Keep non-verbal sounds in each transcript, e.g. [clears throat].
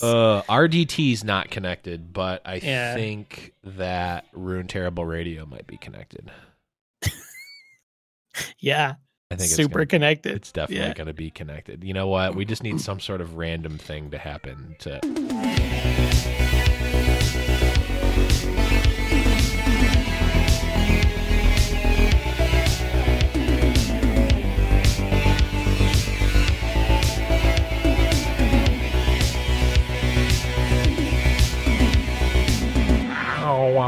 Uh, RDT's not connected, but I Yeah. think that Rune Terrible Radio might be connected. [laughs] yeah, I think super it's, gonna, connected. it's definitely Yeah. going to be connected. You know what? We just need some sort of random thing to happen to. [laughs]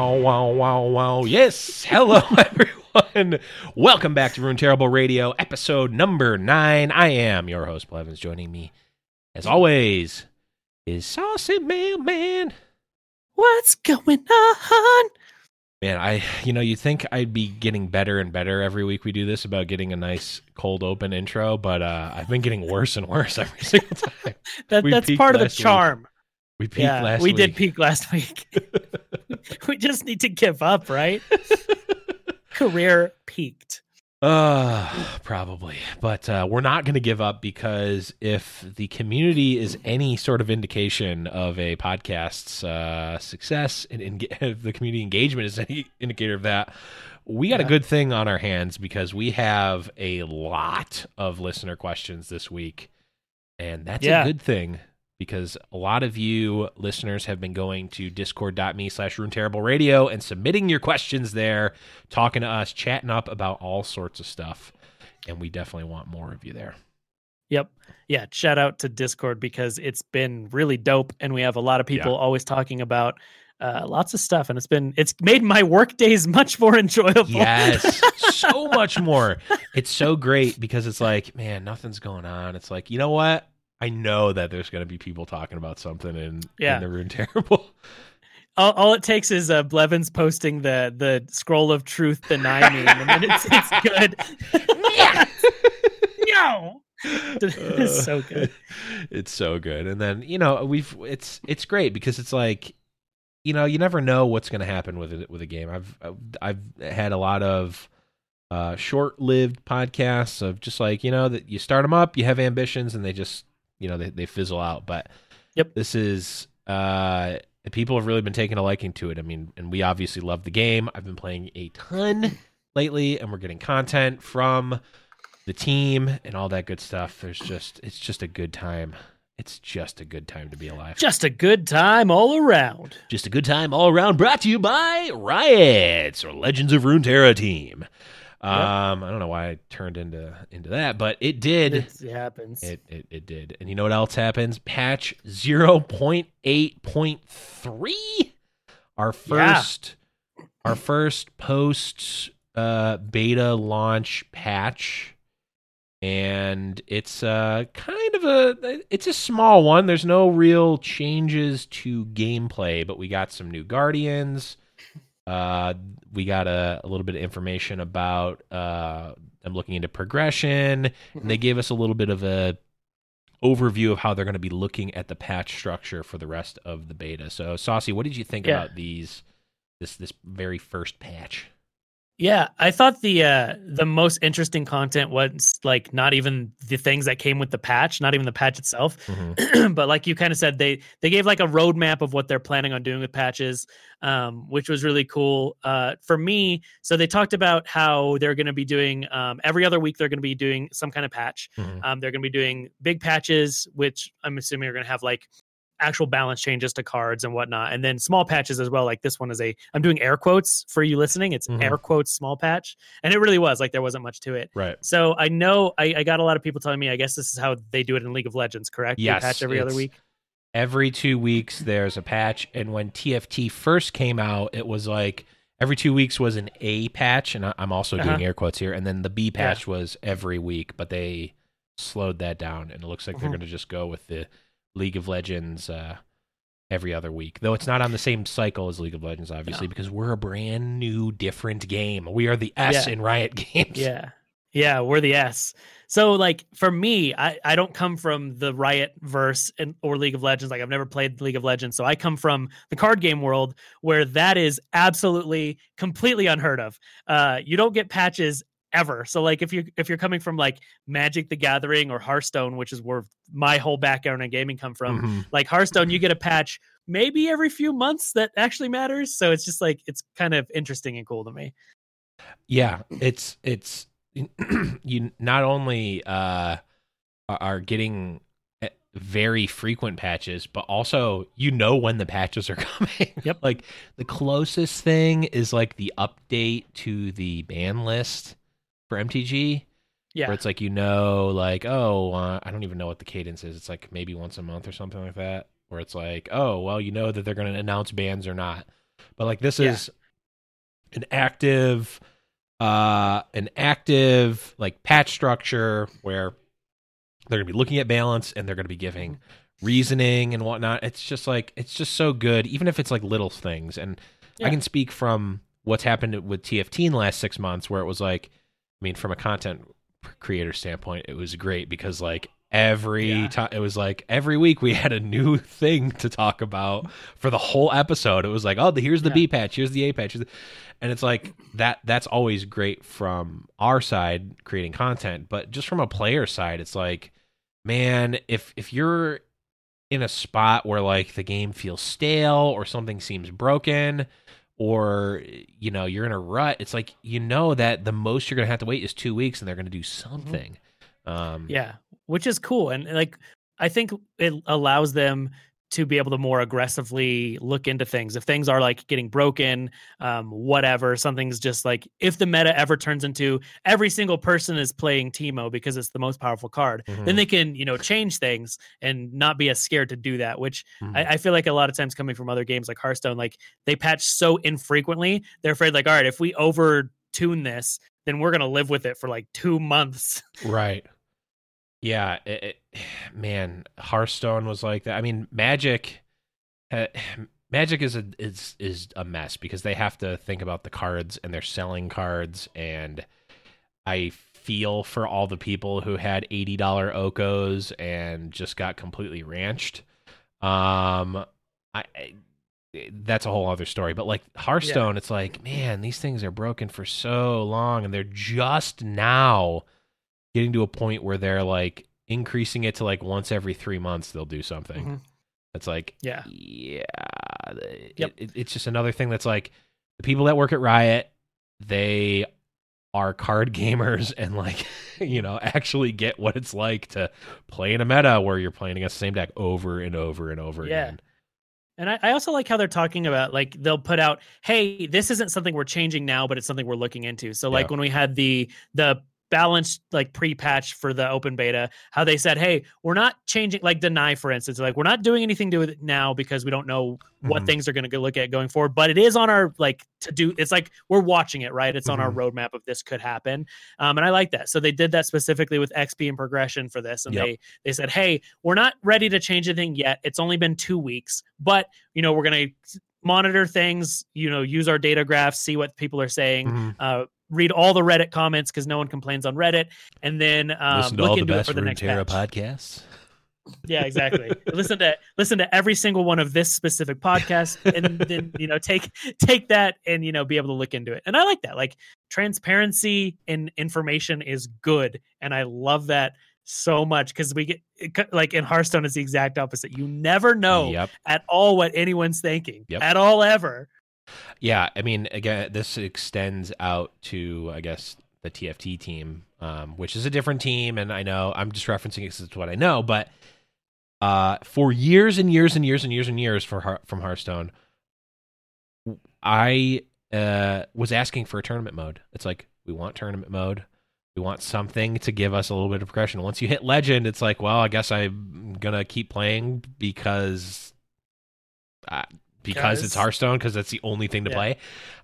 Wow, wow, wow, wow. Yes. Hello, [laughs] everyone. Welcome back to Rune Terrible Radio, episode number nine. I am your host, Paul Evans. Joining me, as always, is Saucy Mailman. What's going on? Man, I, you know, you think I'd be getting better and better every week we do this about getting a nice cold open intro, but uh, I've been getting worse and worse [laughs] every single time. That, that's part of the last week. charm. We peaked Yeah, last we week. did peak last [laughs] week. [laughs] we just need to give up, right? [laughs] Career peaked. Uh, probably. But uh, we're not going to give up because if the community is any sort of indication of a podcast's uh, success and [laughs] the community engagement is any indicator of that, we got a good thing on our hands because we have a lot of listener questions this week. And that's Yeah. a good thing because a lot of you listeners have been going to discord.me slash rune terrible radio and submitting your questions there talking to us chatting up about all sorts of stuff and we definitely want more of you there Yep. Yeah. Shout out to Discord because it's been really dope, and we have a lot of people always talking about uh, lots of stuff, and it's been it's made my work days much more [laughs] enjoyable. yes [laughs] so much more it's so great because it's like man nothing's going on it's like you know what i know that there's going to be people talking about something in, Yeah. in the rune [laughs] terrible all, all it takes is uh, Blevins posting the the scroll of truth deny me, and then it's it's good. [laughs] no. It's [laughs] so good. it's so good and then you know we've it's it's great because it's like you know you never know what's going to happen with it with a game i've i've had a lot of uh short-lived podcasts of just like you know that you start them up you have ambitions and they just you know they, they fizzle out. But Yep. this is uh people have really been taking a liking to it. I mean and we obviously love the game. I've been playing a ton lately and we're getting content from the team and all that good stuff. There's just it's just a good time. It's just a good time to be alive. Just a good time all around. just a good time all around. Brought to you by riots or legends of runeterra team um i don't know why i turned into into that but it did. It happens. it, it it did. And you know what else happens? Patch 0.8.3 our Yeah. first our first post uh beta launch patch. And it's uh kind of a it's a small one. There's no real changes to gameplay but we got some new guardians uh we got a, a little bit of information about uh them looking into progression. And they gave us a little bit of a overview of how they're going to be looking at the patch structure for the rest of the beta. So saucy what did you think Yeah. about these this this very first patch Yeah, I thought the uh the most interesting content was like not even the things that came with the patch, not even the patch itself, [clears throat] but like you kind of said, they they gave like a roadmap of what they're planning on doing with patches, um, which was really cool. Uh, for me, so they talked about how they're going to be doing um, every other week. They're going to be doing some kind of patch. Mhm. Um, they're going to be doing big patches, which I'm assuming are going to have like actual balance changes to cards and whatnot, and then small patches as well. Like this one is a I'm doing air quotes for you listening. It's Mhm. air quotes small patch, and it really was like there wasn't much to it. right So I know I, I got a lot of people telling me I guess this is how they do it in League of Legends, correct? Yes, patch every other week. every two weeks there's a patch and when tft first came out it was like every two weeks was an a patch and I- i'm also doing Uh-huh. air quotes here and then the b patch was every week but they slowed that down and it looks like they're Mhm. going to just go with the league of legends uh every other week though it's not on the same cycle as league of legends obviously No. because we're a brand new different game we are the s Yeah. in riot [laughs] games Yeah. Yeah, we're the S. So like for me, I, I don't come from the Riot verse and or League of Legends. Like I've never played League of Legends. So I come from the card game world where that is absolutely completely unheard of. Uh you don't get patches ever. So like if you if you're coming from like Magic the Gathering or Hearthstone, which is where my whole background in gaming come from, Mhm. like Hearthstone, you get a patch maybe every few months that actually matters. So it's just like it's kind of interesting and cool to me. Yeah, it's it's [clears throat] you not only uh are- are getting eh, very frequent patches, but also you know when the patches are [laughs] coming. Yep. like the closest thing is like the update to the ban list for MTG, Yeah. where it's like you know, like oh, uh, I don't even know what the cadence is. It's like maybe once a month or something like that. Where it's like, oh, well, you know that they're going to announce bans or not. But like this Yeah. is an active uh an active like patch structure where they're gonna be looking at balance and they're gonna be giving Mm-hmm. reasoning and whatnot it's just like it's just so good even if it's like little things and i can speak from what's happened with tft in the last six months where it was like i mean from a content creator standpoint it was great because like every Yeah. time it was like every week we [laughs] had a new thing to talk about for the whole episode it was like oh here's the Yeah. b patch here's the a patch and it's like that that's always great from our side creating content but just from a player side it's like man if if you're in a spot where like the game feels stale or something seems broken or you know you're in a rut it's like you know that the most you're gonna have to wait is two weeks and they're gonna do something. Um Yeah, which is cool, and like I think it allows them to be able to more aggressively look into things. If things are like getting broken, um, whatever, something's just like if the meta ever turns into every single person is playing Teemo because it's the most powerful card, mhm, then they can you know change things and not be as scared to do that. Which mhm. I, I feel like a lot of times coming from other games like Hearthstone, like they patch so infrequently, they're afraid like all right, if we over tune this, then we're gonna live with it for like two months. Right. Yeah, it, it, [sighs] man, Hearthstone was like that. I mean, Magic, uh, [sighs] [sighs] Magic is a is is a mess because they have to think about the cards and they're selling cards, and I feel for all the people who had eighty dollar Okos and just got completely ranched. Um, I. I that's a whole other story. But like Hearthstone, it's like, man, these things are broken for so long, and they're just now getting to a point where they're like increasing it to like once every three months they'll do something. Mhm. It's like, Yeah. yeah, it- it- it's just another thing that's like the people that work at Riot, they are card [laughs] gamers and like [laughs] you know actually get what it's like to play in a meta where you're playing against the same deck over and over and over Yeah. again. And I, I also like how they're talking about like they'll put out, hey, this isn't something we're changing now, but it's something we're looking into. So like Yeah. when we had the the balanced like pre-patch for the open beta, how they said, hey, we're not changing like deny, for instance, like we're not doing anything to it now because we don't know what Mhm. things are going to look at going forward. But it is on our like to do. It's like we're watching it, right? It's on our Mm-hmm. roadmap of this could happen, um, and I like that. So they did that specifically with XP and progression for this, and Yep. they they said, hey, we're not ready to change anything yet. It's only been two weeks, but you know we're going to monitor things. You know, use our data graphs, see what people are saying. Mhm. Uh, read all the Reddit comments because no one complains on Reddit, and then um, look into it for the next podcasts. Yeah, exactly. [laughs] listen to listen to every single one of this specific podcast, and then you know take take that and you know be able to look into it. And I like that. Like transparency in information is good, and I love that so much because we get like in Hearthstone is the exact opposite. You never know Yep. at all what anyone's thinking Yep. at all ever. Yeah, I mean, again, this extends out to, I guess, the TFT team, um, which is a different team, and I know I'm just referencing it 'cause it's what I know, but uh, for years and years and years and years and years for from Hearthstone, I uh, was asking for a tournament mode. It's like we want tournament mode. We want something to give us a little bit of progression. Once you hit legend, it's like, well, I guess I'm gonna keep playing because uh, because it's Hearthstone because that's the only thing to Yeah. play.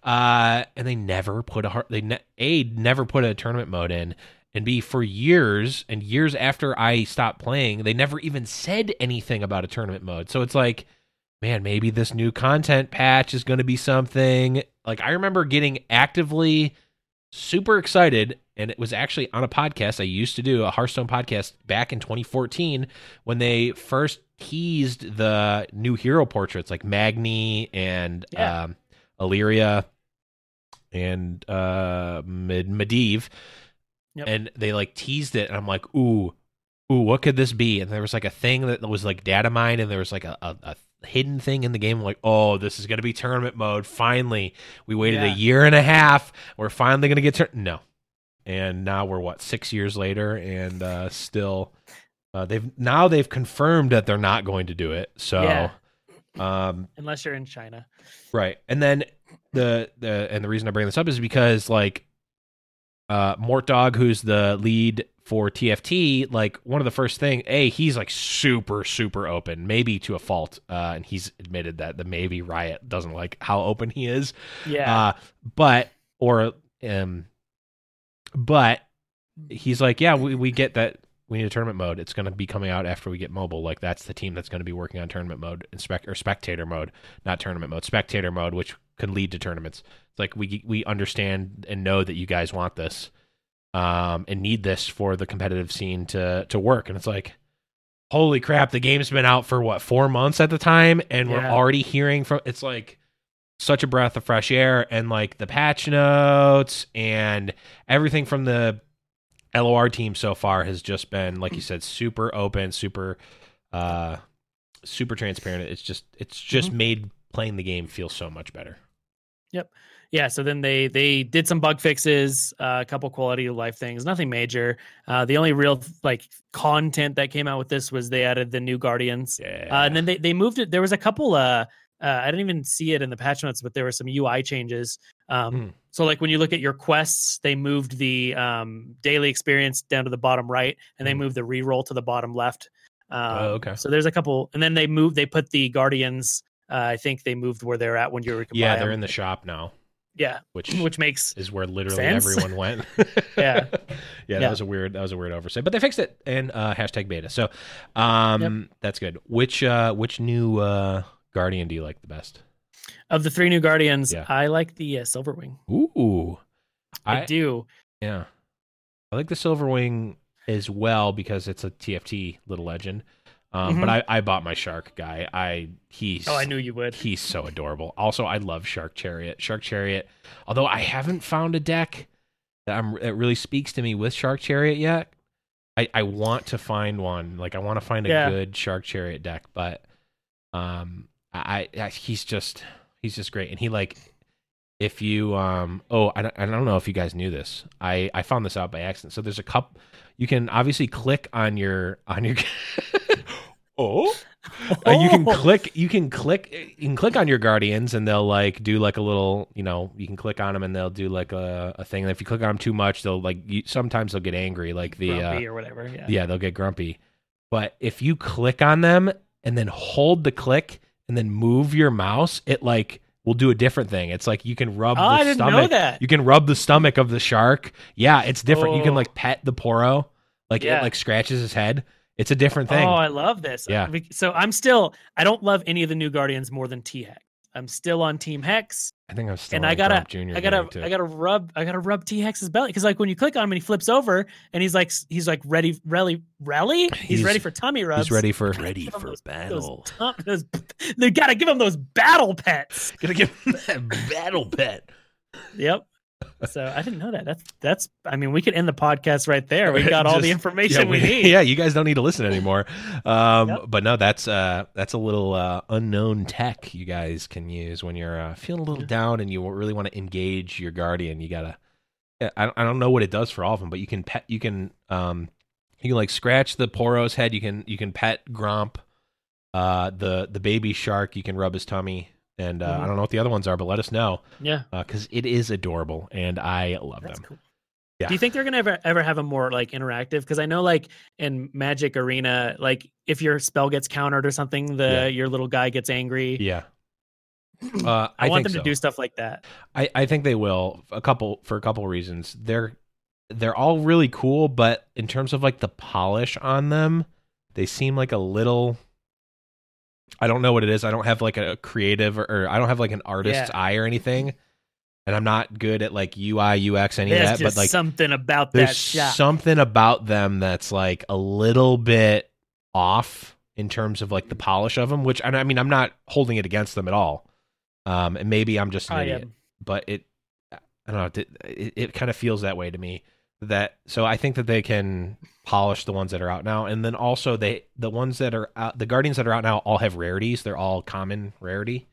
Uh, and they never put a heart. They ne- a never put a tournament mode in, and b for years and years after I stopped playing, they never even said anything about a tournament mode. So it's like, man, maybe this new content patch is going to be something. Like I remember getting actively super excited and it was actually on a podcast I used to do a Hearthstone podcast back in 2014 when they first teased the new hero portraits like Magni and Yeah. um, Alleria and uh Med- Medivh Yep. and they like teased it, and I'm like, ooh, ooh, what could this be? And there was like a thing that was like data mined, and there was like a, a, a hidden thing in the game. I'm like, oh, this is gonna be tournament mode. Finally, we waited a year and a half. We're finally gonna get tur- no, and now we're what six years later, and uh, still, uh, they've now they've confirmed that they're not going to do it. So. Yeah. Um, Unless you're in China. Right. And then the the and the reason I bring this up is because like uh Mort Dog, who's the lead for TFT, like one of the first thing, a he's like super super open, maybe to a fault, uh, and he's admitted that the maybe Riot doesn't like how open he is. Yeah. Uh, but or um, but he's like, yeah, we we get that we need a tournament mode. It's going to be coming out after we get mobile. Like that's the team that's going to be working on tournament mode, and spec or spectator mode, not tournament mode, spectator mode, which can lead to tournaments. It's like we we understand and know that you guys want this, um, and need this for the competitive scene to to work. And it's like, holy crap, the game's been out for what four months at the time, and we're already hearing from. It's like such a breath of fresh air, and like the patch notes and everything from the LOR team so far has just been, like you said, super open, super, uh, super transparent. It's just, it's just Mm-hmm. made playing the game feel so much better. Yep. Yeah so then they they did some bug fixes uh, a couple quality of life things nothing major uh, the only real like content that came out with this was they added the new guardians Yeah. uh, and then they, they moved it there was a couple uh, uh i didn't even see it in the patch notes but there were some ui changes um Hmm. so like when you look at your quests they moved the um daily experience down to the bottom right and they Hmm. moved the reroll to the bottom left um, Oh, okay. so there's a couple and then they moved they put the guardians uh, i think they moved where they're at when you were yeah, they're in the shop now, yeah which [laughs] which makes is where literally Sense. everyone went. [laughs] Yeah. [laughs] yeah, that was a weird that was a weird oversight, but they fixed it and uh, hashtag beta. So, um, that's good. Which uh, which new uh, guardian do you like the best? of the three new guardians Yeah. i like the uh, silverwing Ooh, I, I do Yeah. I like the Silverwing as well because it's a TFT little legend. Um, But Mhm. I, I bought my shark guy. I he's oh i knew you would he's so adorable. Also, I love Shark Chariot. Shark Chariot. Although I haven't found a deck that I'm that really speaks to me with Shark Chariot yet. I, I want to find one. Like I want to find a Yeah. good Shark Chariot deck, but um I, I he's just he's just great. And he like if you um oh I don't, I don't know if you guys knew this. I i found this out by accident. So there's a cup you can obviously click on your on your [laughs] oh? Uh, you can Oh. click you can click you can click on your guardians and they'll like do like a little you know you can click on them and they'll do like a, a thing. And if you click on them too much they'll like you, sometimes they'll get angry like the uh, or whatever yeah. yeah they'll get grumpy. But if you click on them and then hold the click and then move your mouse it like will do a different thing it's like you can rub oh, the i didn't stomach know that you can rub the stomach of the shark yeah it's different you can Oh. like pet the poro like Yeah. it like scratches his head it's a different thing Oh, I love this. Yeah. So I'm still I don't love any of the new Guardians more than T Hex. I'm still on Team Hex, i think i'm still and I gotta I gotta. I gotta rub I gotta rub T Hex's belly because like when you click on him and he flips over and he's like he's like ready rally rally he's, He's- ready for tummy rubs. he's ready for Ready for those- battle. Those, those, they gotta give him those battle pets. Gotta give him that battle pet Yep. So I didn't know that. That's that's. I mean, we could end the podcast right there. We got [laughs] all the Just- information we, we- need. [laughs] yeah you guys don't need to listen anymore um Yep. but no that's uh that's a little uh unknown tech you guys can use when you're uh, feeling a little Yeah. down and you really want to engage your guardian you gotta I, I don't know what it does for all of them but you can pet you can um you can like scratch the poro's head you can you can pet gromp uh the the baby shark you can rub his tummy and uh, Mhm. i don't know what the other ones are but let us know Yeah, because it is adorable and i love that's them cool. Yeah. Do you think they're gonna ever ever have a more like interactive? Because I know like in Magic Arena, like if your spell gets countered or something, the Yeah. your little guy gets angry. yeah [clears throat] uh, I, want think them to do stuff like that. I, I think they will a couple for a couple reasons. They're they're all really cool, but in terms of like the polish on them, they seem like a little. I don't know what it is. I don't have like a creative or, or I don't have like an artist's Yeah. eye or anything, and I'm not good at like UI UX any There's of that. But like, something about that something about them that's like a little bit off in terms of like the polish of them. Which I mean, I'm not holding it against them at all. Um, and maybe I'm just an I idiot am. but it I don't know it, it, it kind of feels that way to me. That so I think that they can polish the ones that are out now, and then also they the ones that are out, the Guardians that are out now all have rarities. They're all common rarity.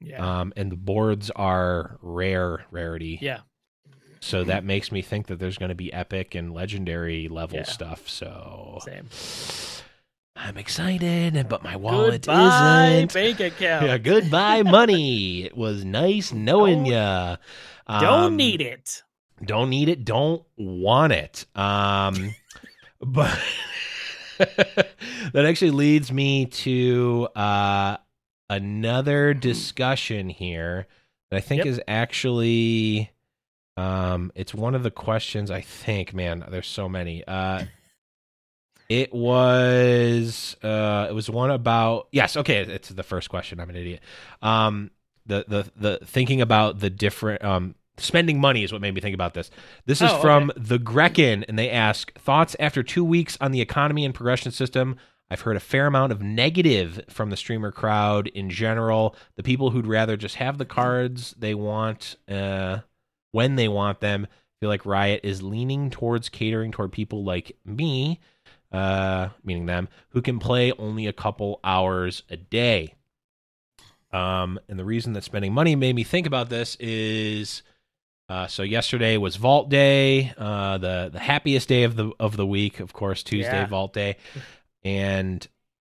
Yeah. Um, and the boards are rare rarity. yeah. So that makes me think that there's going to be epic and legendary level Yeah. stuff. So Same. I'm excited, but my wallet Goodbye, isn't. bank account. [laughs] Yeah, goodbye money. It was nice knowing Don't- ya. Don't Um, need it. Don't need it. Don't want it. Um, [laughs] but [laughs] that actually leads me to uh, another discussion here that I think Yep. is actually um, it's one of the questions. I think, man, there's so many. Uh, it was uh, it was one about yes. Okay, it's the first question. I'm an idiot. Um, the the the thinking about the different um spending money is what made me think about this. This is Oh, okay. from the Grekin, and they ask thoughts after two weeks on the economy and progression system. I've heard a fair amount of negative from the streamer crowd in general. The people who'd rather just have the cards they want uh, when they want them. feel like Riot is leaning towards catering toward people like me, uh, meaning them, who can play only a couple hours a day. Um, and the reason that spending money made me think about this is uh, so yesterday was Vault Day, uh, the the happiest day of the of the week, of course, Tuesday Yeah. Vault Day, and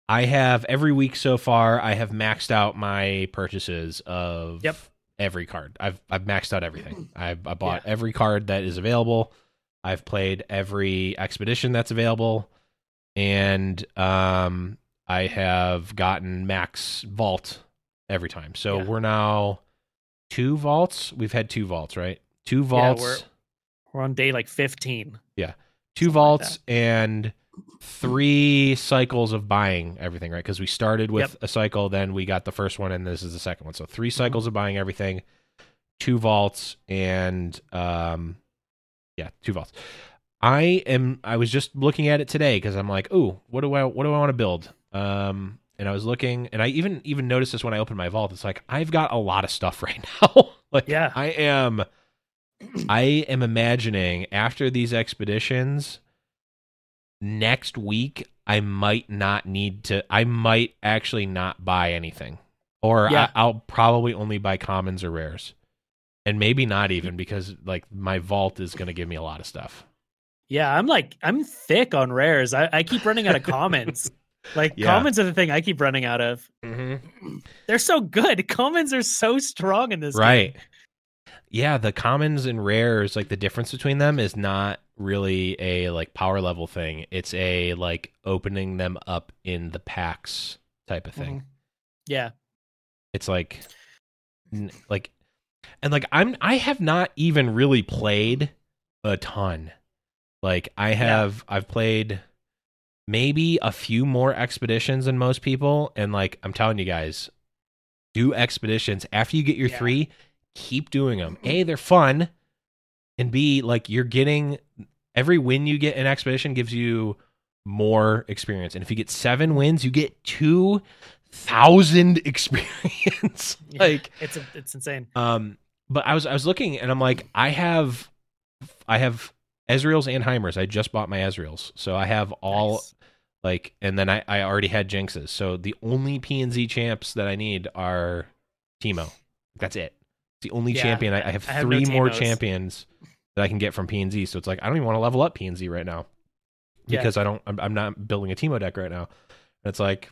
I have every week so far. I have maxed out my purchases of Yep. every card. I've I've maxed out everything. [clears throat] I've I bought every card that is available. I've played every expedition that's available, and um, I have gotten max vault every time. So Yeah. we're now two vaults. We've had two vaults, right? Two Yeah, vaults, we're we're on day like 15. Yeah. two something like vaults, and three cycles of buying everything, right? Because we started with Yep. a cycle, then we got the first one, and this is the second one. So 3 Mm-hmm. cycles of buying everything, two vaults, and um, yeah, two vaults. I am. I was just looking at it today because I'm like, oh, what do I what do I want to build? Um, and I was looking, and I even even noticed this when I opened my vault. It's like I've got a lot of stuff [laughs] right now. like, Yeah. I am. I am imagining after these expeditions, next week I might not need to. I might actually not buy anything, or Yeah. I, I'll probably only buy commons or rares, and maybe not even because like my vault is going to give me a lot of stuff. Yeah, I'm like I'm thick on rares. I, I keep running out of commons. Like [laughs] Yeah. commons are the thing I keep running out of. Mm-hmm. They're so good. [laughs] Commons are so strong in this game. Yeah, the commons and rares, like the difference between them is not really a like power level thing. It's a like opening them up in the packs type of thing. Mhm. Yeah. It's like n- like and like I'm I have not even really played a ton. Like I have I've played maybe a few more expeditions than most people and like I'm telling you guys do expeditions after you get your Yeah. 3 keep doing them. A they're fun and B like you're getting every win you get in expedition gives you more experience. And if you get 7 wins, you get 2000 [laughs] experience. Yeah. like It's a, it's insane. um, but I was I was looking and I'm like, I have, I have Ezreal's and Heimers. I just bought my Ezreal's, so I have all Nice. like, and then I I already had Jinxes. So the only P and Z champs that I need are Teemo. That's it. It's the only Yeah, champion. I, I have I have no three more champions that I can get from P and Z. So it's like I don't even want to level up P and Z right now Yeah. because I don't. I'm, I'm not building a Teemo deck right now. And it's like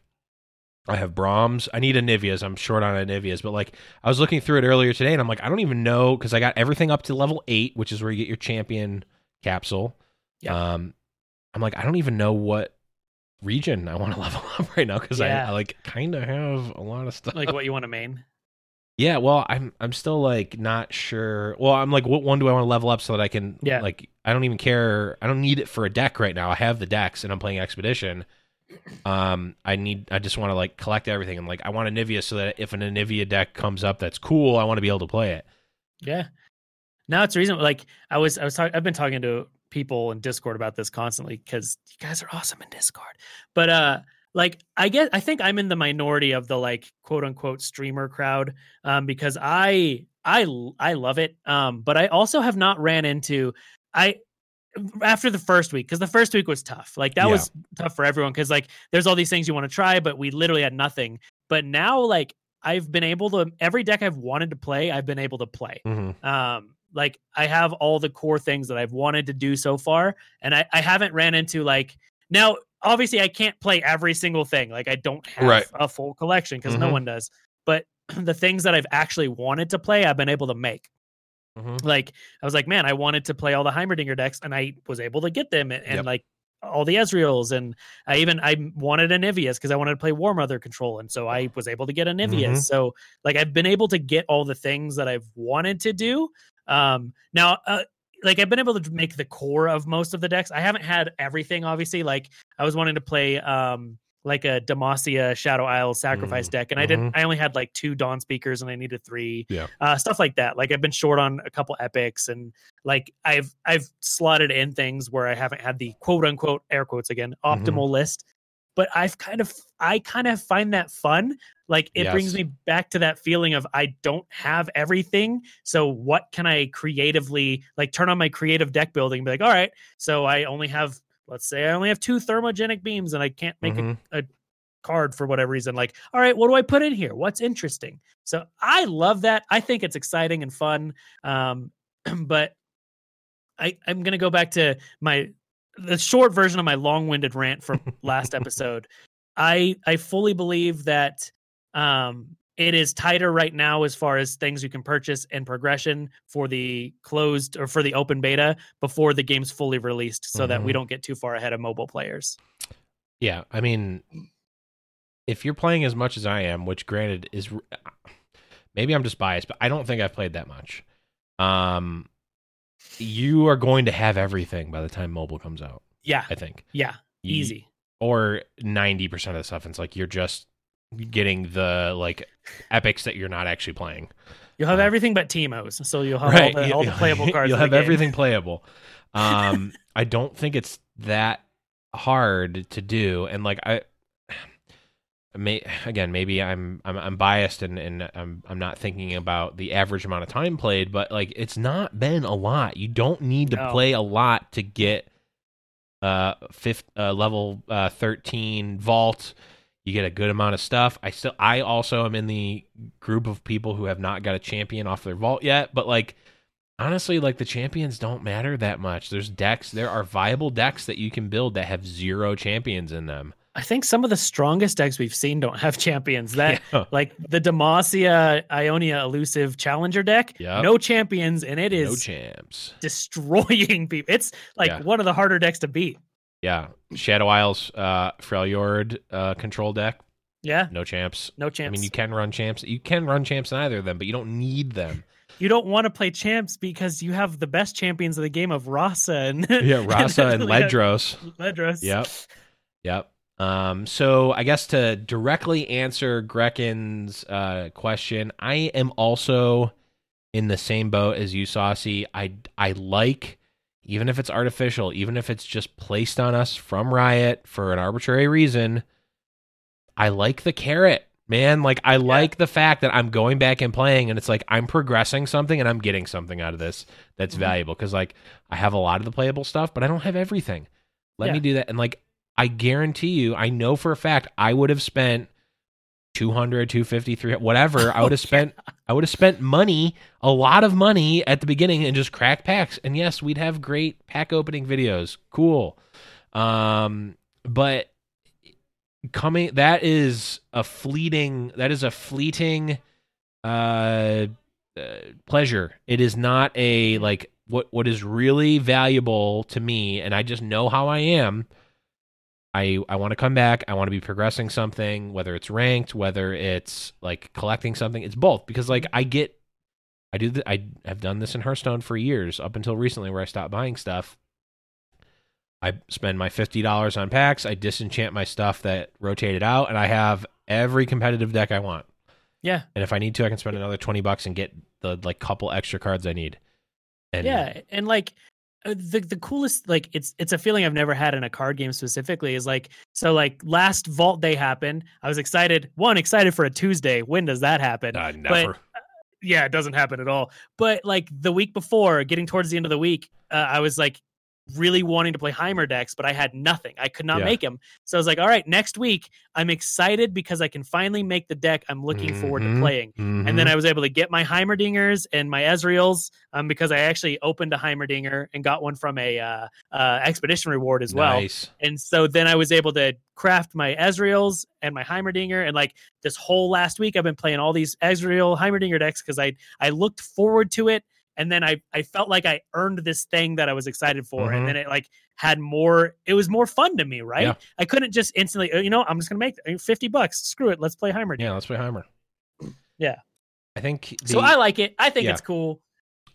I have Braums. I need Anivias. I'm short on Anivias, but like I was looking through it earlier today, and I'm like, I don't even know because I got everything up to level eight, which is where you get your champion capsule. Yeah. Um, I'm like, I don't even know what region I want to [laughs] level up right now because I, I like kind of have a lot of stuff. Like what you want to main? Yeah, well, I'm I'm still like not sure. Well, I'm like, what one do I want to level up so that I can? Yeah. Like, I don't even care. I don't need it for a deck right now. I have the decks, and I'm playing expedition. Um, I need. I just want to like collect everything, and like I want Anivia so that if an Anivia deck comes up that's cool, I want to be able to play it. Yeah. Now it's reason like I was I was talking I've been talking to people in Discord about this constantly because you guys are awesome in Discord. But uh like I get I think I'm in the minority of the like quote unquote streamer crowd um because I love it um but I also have not ran into I after the first week because the first week was tough. Like that Yeah. was tough for everyone because like there's all these things you want to try, but we literally had nothing. But now like I've been able to every deck I've wanted to play, I've been able to play. Mhm. Um, like I have all the core things that I've wanted to do so far, and I, I haven't ran into like now. Obviously, I can't play every single thing. Like I don't have Right. a full collection because no Mhm. one does. But [clears throat] the things that I've actually wanted to play, I've been able to make Mhm. like I was like, man, I wanted to play all the Heimerdinger decks, and I was able to get them, and, and Yep. like all the Ezreals, and I even I wanted Anivias because I wanted to play War Mother control, and so I was able to get Anivias. Mhm. So like I've been able to get all the things that I've wanted to do. Um, now, uh, like I've been able to make the core of most of the decks. I haven't had everything, obviously. Like I was wanting to play um like a Demacia Shadow Isle sacrifice Mm, deck, and I didn't. I only had like two Dawn speakers, and I needed three Yeah. uh, stuff like that. Like I've been short on a couple epics, and like I've I've slotted in things where I haven't had the quote unquote air quotes again Mm-hmm. optimal list. But I've kind of I kind of find that fun. Like it brings me back to that feeling of I don't have everything. So what can I creatively like turn on my creative deck building and be like, all right, so I only have let's say I only have two thermogenic beams and I can't make Mhm. a card for whatever reason like all right what do i put in here what's interesting so i love that i think it's exciting and fun um [clears throat] but i i'm gonna go back to my the short version of my long-winded rant from last [laughs] episode i i fully believe that um it is tighter right now as far as things you can purchase and progression for the closed or for the open beta before the game's fully released so that we Mhm. don't get too far ahead of mobile players Yeah, I mean, if you're playing as much as I am, which granted is maybe I'm just biased, but I don't think I've played that much. Um, you are going to have everything by the time mobile comes out. yeah I think yeah You- easy or ninety percent of the stuff. It's like you're just getting the like epics that you're not actually playing. You'll have Uh, everything but Teemos, so you'll have right, all, the, all the playable [laughs] cards. You'll have everything playable. [laughs] Um, I don't think it's that hard to do, and like I, may again maybe I'm I'm, I'm biased and and I'm I'm not thinking about the average amount of time played, but like it's not been a lot. You don't need to No. play a lot to get uh fifth uh, level uh 13 vault you get a good amount of stuff i still i also am in the group of people who have not got a champion off their vault yet but like honestly like the champions don't matter that much there's decks there are viable decks that you can build that have zero champions in them I think some of the strongest decks we've seen don't have champions. That [laughs] Yeah. like the Demacia Ionia elusive challenger deck, Yep. no champions, and it is no champs destroying people. It's like Yeah. one of the harder decks to beat. Yeah shadow isles uh freljord uh control deck Yeah, no champs no champs. i mean you can run champs you can run champs in either of them but you don't need them you don't want to play champs because you have the best champions of the game of Rhasa and [laughs] yeah [laughs] rhasa and Yeah, ledros Ledros. Yep. Yep. Um, so I guess to directly answer Grecken's uh, question, I am also in the same boat as you, Saucy. I I like, even if it's artificial, even if it's just placed on us from Riot for an arbitrary reason, I like the carrot. Man, like I like the fact that I'm going back and playing and it's like I'm progressing something and I'm getting something out of this that's Mhm. valuable cuz like I have a lot of the playable stuff, but I don't have everything. Let Yeah. me do that and like I guarantee you, I know for a fact I would have spent 200, 250, 300, whatever. I [laughs] would have spent I would have spent money, a lot of money at the beginning and just crack packs. And yes, we'd have great pack opening videos. Cool. Um but coming that is a fleeting that is a fleeting uh, uh pleasure. It is not a like what what is really valuable to me and I just know how I am. I I want to come back. I want to be progressing something, whether it's ranked, whether it's like collecting something. It's both because like I get, I do. The, I have done this in Hearthstone for years up until recently, where I stopped buying stuff. I spend my fifty dollars on packs. I disenchant my stuff that rotated out, and I have every competitive deck I want. Yeah. And if I need to, I can spend another twenty bucks and get the like couple extra cards I need. And yeah and like the the coolest like it's it's a feeling i've never had in a card game specifically is like so like last vault day happened. I was excited one excited for a tuesday. When does that happen? Uh, never. yeah it doesn't happen at all. But like the week before getting towards the end of the week uh, i was like really wanting to play Heimer decks, but I had nothing. I could not Yeah. make him. So I was like, all right, next week I'm excited because I can finally make the deck I'm looking forward to Mhm. playing. And then I was able to get my Heimerdingers and my Ezreals um, because I actually opened a Heimerdinger and got one from a uh, uh, expedition reward as well. nice. And so then I was able to craft my Ezreals and my Heimerdinger. And like this whole last week, I've been playing all these Ezreal Heimerdinger decks because I I looked forward to it. And then I I felt like I earned this thing that I was excited for. Mhm. And then it like had more, it was more fun to me, right? Yeah. I couldn't just instantly, "Oh, you know, I'm just gonna make 50 bucks. Screw it. Let's play Heimerdinger. Yeah, let's play Heimer. Yeah. I think So I like it. I think yeah. it's cool.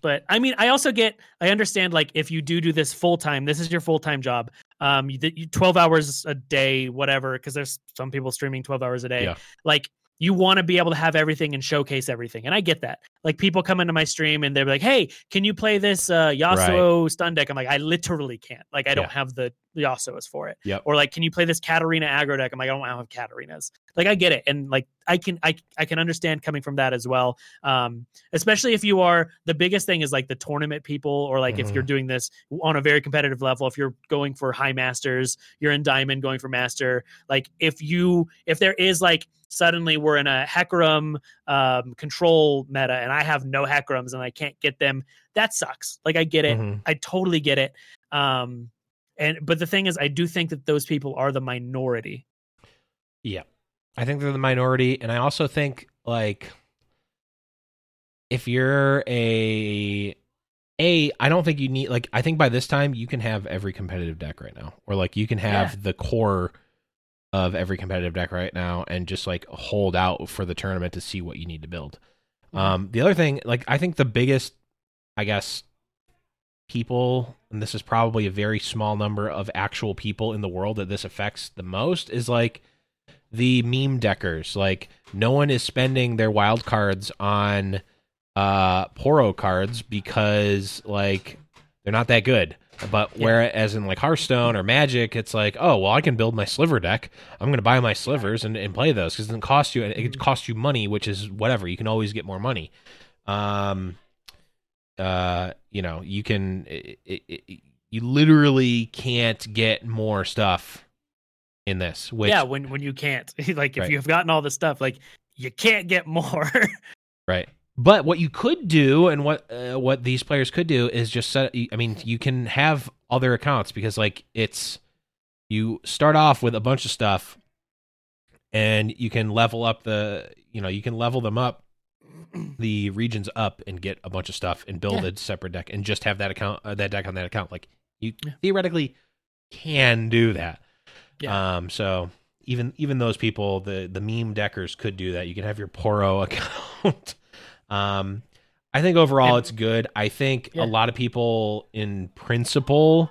But I mean, I also get, I understand like if you do do this full time, this is your full time job. Um, you, you 12 hours a day, whatever, because there's some people streaming 12 hours a day. Yeah. Like you want to be able to have everything and showcase everything. And I get that. Like people come into my stream and they're like, hey, can you play this uh, Yasuo stun deck? I'm like, I literally can't. Like, I don't have the Yasuo's for it. Yep. Or like, can you play this Katarina aggro deck? I'm like, I don't have Katarinas. Like, I get it. And like, I can, I, I can understand coming from that as well. Um, especially if you are the biggest thing is like the tournament people, or like if Mhm. you're doing this on a very competitive level, if you're going for high masters, you're in diamond going for master. Like if you if there is like suddenly we're in a Hecarim um, control meta and I have no Hecarims and I can't get them, that sucks. Like I get it, Mhm. I totally get it. Um, and but the thing is, I do think that those people are the minority. Yeah, I think they're the minority, and I also think like if you're a a I don't think you need like I think by this time you can have every competitive deck right now, or like you can have Yeah. the core of every competitive deck right now, and just like hold out for the tournament to see what you need to build. Um, the other thing, like I think the biggest, I guess, people, and this is probably a very small number of actual people in the world that this affects the most, is like the meme deckers. Like no one is spending their wild cards on uh Poro cards because like they're not that good. But whereas in like Hearthstone or Magic, it's like, oh well, I can build my sliver deck. I'm going to buy my slivers and, and play those because it doesn't cost you. It costs you money, which is whatever. You can always get more money. Um, uh, you know, you can. It, it, it, you literally can't get more stuff in this. Which, yeah, when when you can't, [laughs] like if Right. you've gotten all the stuff, like you can't get more. [laughs] Right. But what you could do, and what uh, what these players could do, is just set. I mean, you can have other accounts because like it's you start off with a bunch of stuff, and you can level up the. You know, you can level them up, the regions up, and get a bunch of stuff, and build Yeah. a separate deck, and just have that account, uh, that deck on that account. Like you Yeah. theoretically can do that. Yeah. Um. So even even those people, the the meme deckers could do that. You can have your Poro [laughs] account. um, I think overall And- it's good. I think Yeah. a lot of people in principle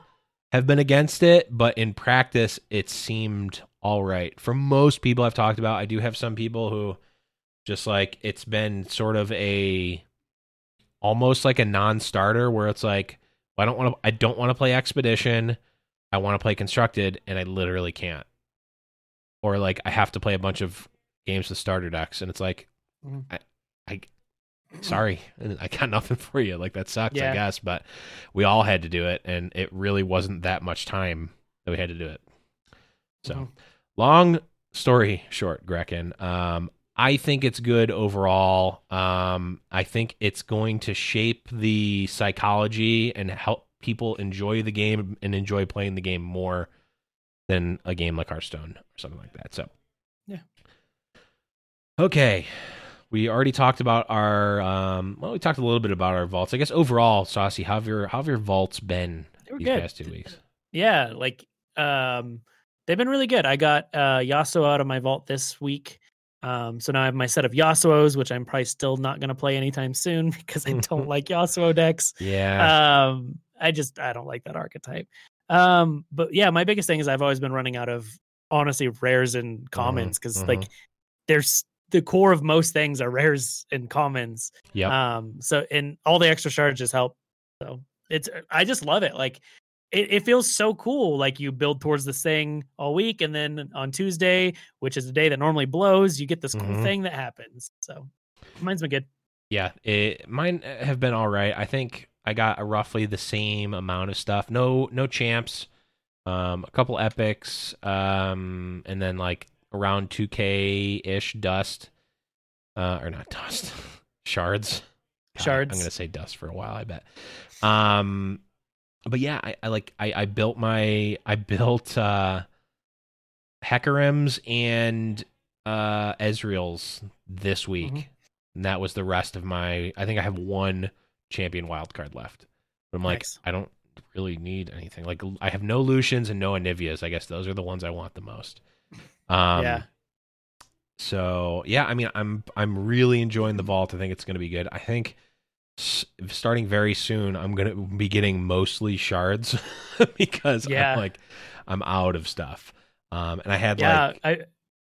have been against it, but in practice it seemed all right. For most people I've talked about, I do have some people who just like it's been sort of a almost like a non-starter where it's like well, I don't want to I don't want to play expedition. I want to play constructed and I literally can't. Or like I have to play a bunch of games with starter decks and it's like Mhm. I I sorry, I got [laughs] nothing for you. Like that sucks, Yeah. I guess, but we all had to do it and it really wasn't that much time that we had to do it. So, Mhm. long story short, Grekin. Um, I think it's good overall. Um, I think it's going to shape the psychology and help people enjoy the game and enjoy playing the game more than a game like Hearthstone or something like that. So, Yeah. Okay. We already talked about our um well we talked a little bit about our vaults. I guess overall, Saucy, how have your how have your vaults been these good. past two weeks? Yeah, like um they've been really good. I got uh Yasuo out of my vault this week. Um so now I have my set of Yasuos, which I'm probably still not gonna play anytime soon [laughs] because I don't [laughs] like Yasuo decks. Yeah. Um I just I don't like that archetype. Um but yeah, my biggest thing is I've always been running out of honestly rares and commons because mhm. like there's the core of most things are rares and commons. Yeah. Um, so and all the extra charges help. So it's I just love it. Like it, it feels so cool. Like you build towards this thing all week, and then on Tuesday, which is the day that normally blows, you get this cool Mhm. thing that happens. So mine's been good. Yeah, it, mine have been all right. I think I got a roughly the same amount of stuff. No no champs, um, a couple epics, um, and then like around 2k ish dust, uh, or not dust, [laughs] shards. God, Shards. I'm gonna say dust for a while. I bet. Um, but yeah, I, I like I, I built my I built uh Hecarims and uh Ezreal's this week. Mhm. And that was the rest of my I think I have one champion wild card left. But I'm like, Nice. I don't really need anything. Like I have no Lucians and no Anivias. I guess those are the ones I want the most. Um yeah. so yeah, I mean, I'm I'm really enjoying the vault. I think it's going to be good. I think starting very soon, I'm going to be getting mostly shards [laughs] because Yeah. I'm like I'm out of stuff. Um, and I had Yeah. like I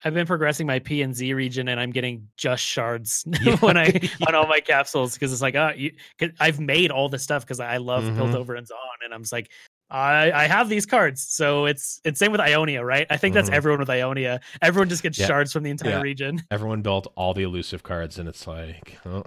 I've been progressing my P and Z region, and I'm getting just shards [laughs] Yeah. when I [laughs] on all my capsules because it's like, uh, you, cause I've made all this stuff because I love Mhm. Piltover and Zaun, and I'm just like, I I have these cards, so it's it's same with Ionia, right? I think that's Mhm. everyone with Ionia. Everyone just gets Yeah. shards from the entire Yeah. region. everyone built all the elusive cards, and it's like, oh,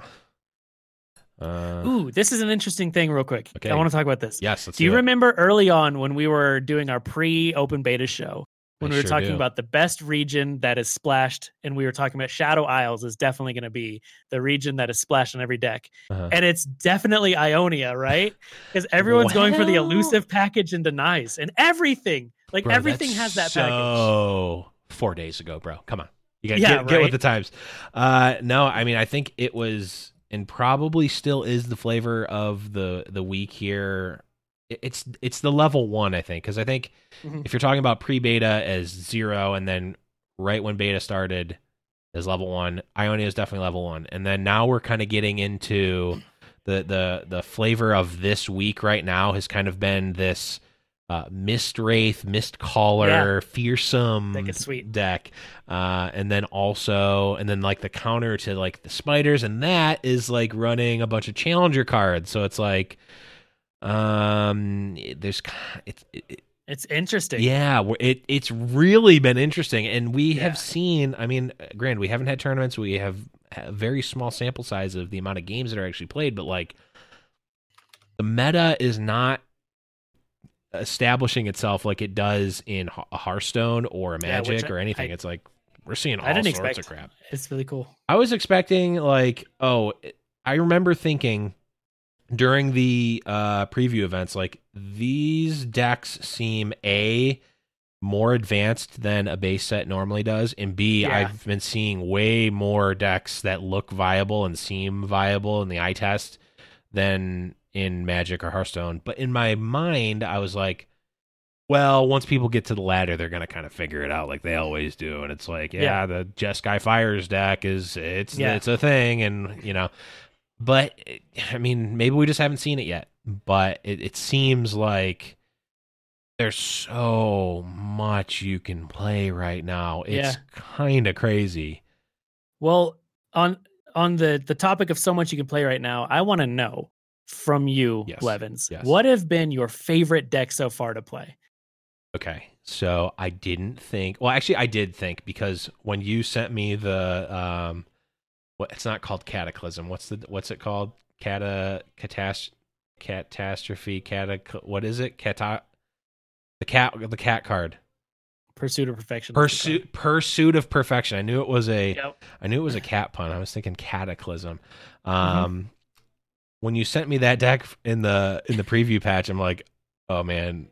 uh, Ooh, this is an interesting thing, real quick. Okay. I want to talk about this. yes. Let's Do you it. remember early on when we were doing our pre-open beta show when I we were sure talking do. about the best region that is splashed and we were talking about Shadow Isles is definitely going to be the region that is splashed on every deck. Uh-huh. And it's definitely Ionia, right? [laughs] Because everyone's going for the elusive package and denies and everything. Like Bro, everything has that package. So four days ago, bro. Come on, you gotta Yeah, get, get with the times. Uh, no, I mean I think it was and probably still is the flavor of the the week here. It's it's the level one, I think, because I think Mhm. if you're talking about pre-beta as zero, and then right when beta started as level one, Ionia is definitely level one, and then now we're kind of getting into the the the flavor of this week right now has kind of been this uh, Mist Wraith, Mist Caller, fearsome Deck is sweet. deck, uh, and then also and then like the counter to like the spiders, and that is like running a bunch of challenger cards. So it's like, um, there's it's it, it- It's interesting. yeah, it it's really been interesting, and we Yeah. have seen. I mean, grand, we haven't had tournaments. We have a very small sample size of the amount of games that are actually played, but like the meta is not establishing itself like it does in a Hearthstone or a Yeah, Magic I- or anything. I- it's like we're seeing all sorts expect. of crap. It's really cool. I was expecting like, oh, I remember thinking during the uh preview events like these decks seem a more advanced than a base set normally does and b Yeah. have been seeing way more decks that look viable and seem viable in the eye test than in magic or hearthstone but in my mind i was like well once people get to the ladder they're gonna kind of figure it out like they always do and it's like yeah, Yeah. the jeskai fires deck is it's Yeah. it's a thing and you know but eh, i mean maybe we just haven't seen it yet but it, it seems like there's so much you can play right now it's Yeah. kind of crazy Well, on on the the topic of so much you can play right now, I want to know from you, Yes, Blevins, yes. what have been your favorite deck so far to play? Okay. So I didn't think well actually I did think because when you sent me the um what it's not called cataclysm. What's the what's it called? Cata catast catastrophe cata what is it? Cata the cat the cat card. Pursuit of Perfection. Pursuit pursuit of perfection. I knew it was a. Yep. I knew it was a cat pun. I was thinking cataclysm. Mm-hmm. When you sent me that deck in the in the preview patch, I'm like, oh man,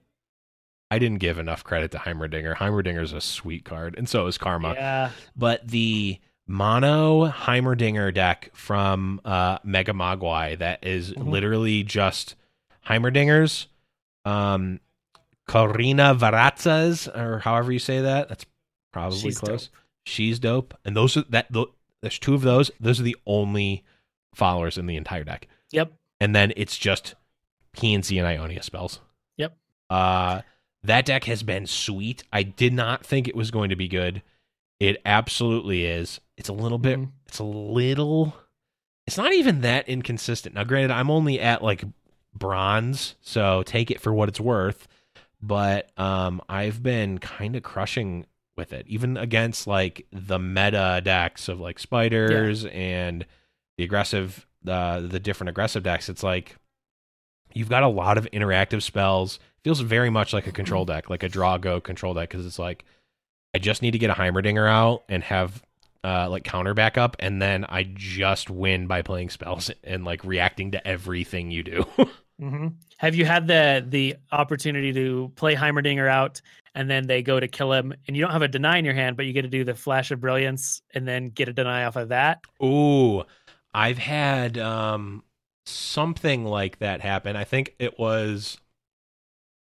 I didn't give enough credit to Heimerdinger. Heimerdinger's a sweet card, and so is Karma. Yeah. But the mono Heimerdinger deck from uh, Mega Mogwai that is Mhm. literally just Heimerdingers, um, Corina Veraza, or however you say that. That's probably She's close. dope. She's dope, and those are that. There's two of those. Those are the only followers in the entire deck, Yep. and then it's just PNC and Ionia spells. Yep. Uh, that deck has been sweet. I did not think it was going to be good. It absolutely is. It's a little bit. Mhm. It's a little. It's not even that inconsistent. Now, granted, I'm only at like bronze, so take it for what it's worth. But um, I've been kind of crushing with it, even against like the meta decks of like spiders and the aggressive, uh, the different aggressive decks. It's like you've got a lot of interactive spells. Feels very much like a control deck, like a draw go control deck, because it's like I just need to get a Heimerdinger out and have uh, like counter backup, and then I just win by playing spells [laughs] and like reacting to everything you do. [laughs] hmm Have you had the the opportunity to play Heimerdinger out, and then they go to kill him, and you don't have a deny in your hand, but you get to do the flash of brilliance, and then get a deny off of that? Ooh, I've had um something like that happen. I think it was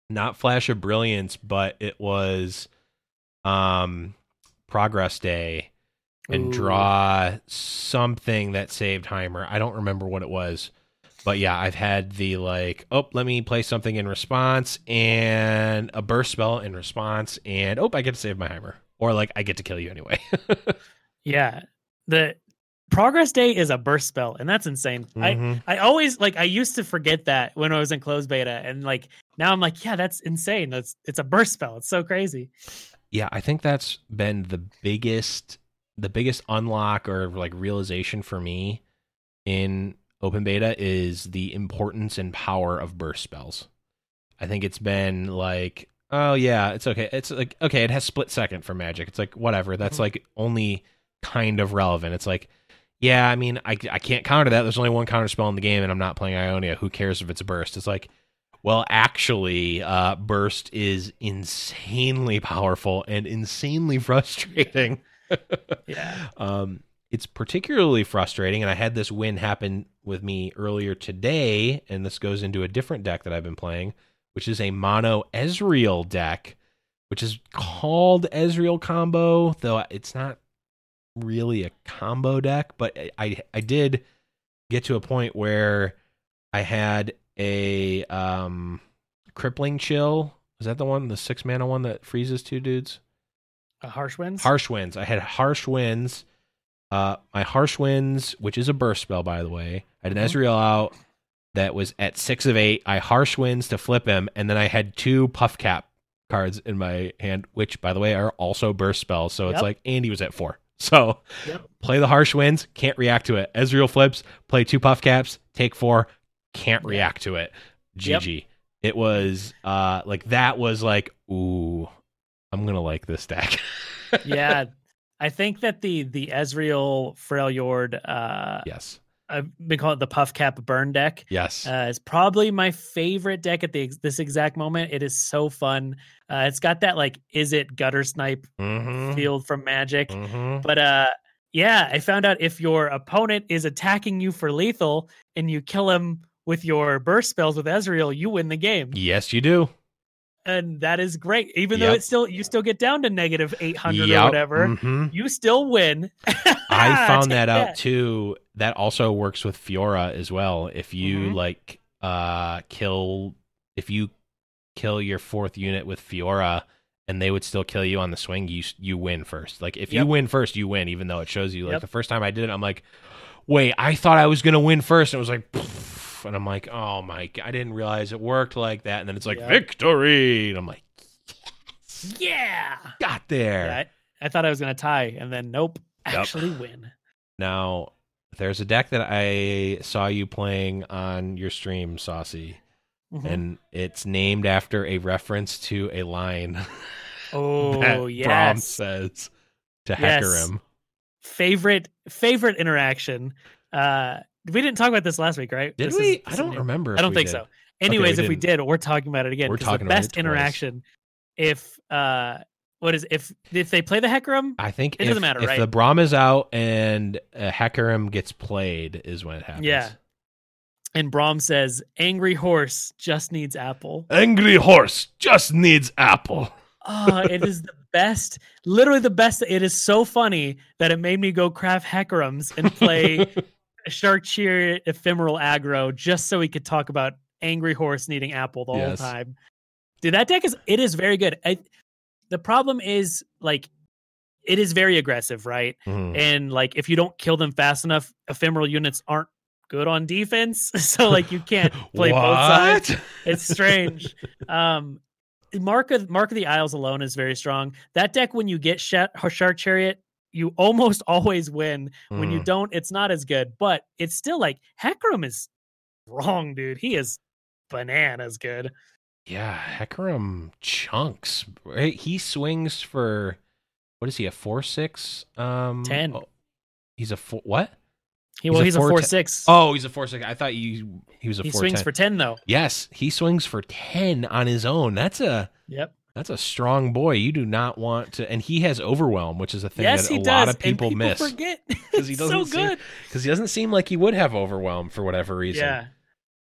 not Flash of Brilliance, but it was um Progress Day and Ooh. draw something that saved Heimer. I don't remember what it was. But yeah, I've had the like, oh, let me play something in response and a burst spell in response, and oh, I get to save my Heimer. Or like I get to kill you anyway. [laughs] Yeah, the progress day is a burst spell, and that's insane. I Mhm. I always like I used to forget that when I was in closed beta, and like now I'm like, yeah, that's insane. That's it's a burst spell. It's so crazy. yeah i think that's been the biggest the biggest unlock or like realization for me in open beta is the importance and power of burst spells i think it's been like oh yeah it's okay it's like okay it has split second for magic it's like whatever that's Mhm. like only kind of relevant it's like yeah i mean I, I can't counter that there's only one counter spell in the game and i'm not playing ionia who cares if it's a burst it's like well, actually, uh, Burst is insanely powerful and insanely [laughs] frustrating. Yeah. Um, it's particularly frustrating, and I had this win happen with me earlier today, and this goes into a different deck that I've been playing, which is a mono Ezreal deck, which is called Ezreal Combo, though it's not really a combo deck, but I I, did get to a point where I had a um crippling chill. Is that the one, the six mana one that freezes two dudes? Uh, harsh winds. Harsh winds. I had harsh winds. Uh, my harsh winds, which is a burst spell, by the way. I had an Mhm. Ezreal out that was at six of eight. I harsh winds to flip him, and then I had two puff cap cards in my hand, which, by the way, are also burst spells. So it's Yep. like Andy was at four. So Yep. play the harsh winds, can't react to it. Ezreal flips, play two puff caps, take four, can't react to it. Yep. GG. It was uh like that was like, ooh, I'm gonna like this deck. [laughs] yeah. I think that the the Ezreal Freljord uh yes. I've been calling it the Puff Cap Burn deck. Yes. Uh, it's probably my favorite deck at the this exact moment. It is so fun. Uh, it's got that like is it gutter snipe mm-hmm. field from Magic, Mm-hmm. but uh, yeah, I found out if your opponent is attacking you for lethal and you kill him with your burst spells with Ezreal, you win the game, Yes, you do. And that is great. Even though it's still you still get down to negative eight hundred Yep. or whatever, Mhm. you still win. [laughs] I [laughs] found Take that out too. That also works with Fiora as well. If you Mhm. like uh kill if you kill your fourth unit with Fiora and they would still kill you on the swing, you you win first. Like if you win first, you win even though it shows you like Yep. the first time I did it, I'm like, "Wait, I thought I was going to win first. And it was like poof, and I'm like, "Oh my god, I didn't realize it worked like that." And then it's like, Yep. "Victory." And I'm like, Yeah. "Got there." Yeah, I, I thought I was gonna tie, and then nope, Yep. actually win. Now, there's a deck that I saw you playing on your stream, Saucy, Mhm. and it's named after a reference to a line [laughs] oh that yes, says to Yes. Hecarim. favorite favorite interaction. Uh, we didn't talk about this last week, right? Did This we? is- I don't remember. I don't think did. so. Anyways, we if we did, we're talking about it again. We're talking the about best twice. interaction. If uh, what is if if they play the Hecarim, I think It if, doesn't matter, if right? the Braum is out and uh, Hecarim gets played, is when it happens. Yeah. and Braum says, "Angry horse just needs apple." Angry horse just needs apple. Oh, it is the [laughs] best, literally the best. It is so funny that it made me go craft Hecarims and play [laughs] Shark Chariot ephemeral aggro just so we could talk about Angry Horse needing apple the Yes. whole time. Dude, that deck is it is very good. I, the problem is like it is very aggressive, right? Mhm. And like if you don't kill them fast enough, ephemeral units aren't good on defense. [laughs] So like you can't [laughs] play both sides it's [laughs] strange. um, Mark of Mark of the Isles alone is very strong. That deck, when you get Sha- Shark Chariot, you almost [laughs] always win. When you Mm. don't, it's not as good. But it's still like Hecarim is wrong, dude. He is bananas good. Yeah, Hecarim chunks. Right? He swings for what is he? A four six? Um, 10. oh, he's a four. What? He, He's well, a he's a four four six. Oh, he's a four six. I thought you he was a he four swings ten. for ten though. yes, he swings for ten on his own. That's a Yep. That's a strong boy. You do not want to, and he has overwhelm, which is a thing yes, that a does. lot of and people, miss Forget [laughs] because he doesn't so seem, good. because he doesn't seem like he would have overwhelm for whatever reason. Yeah,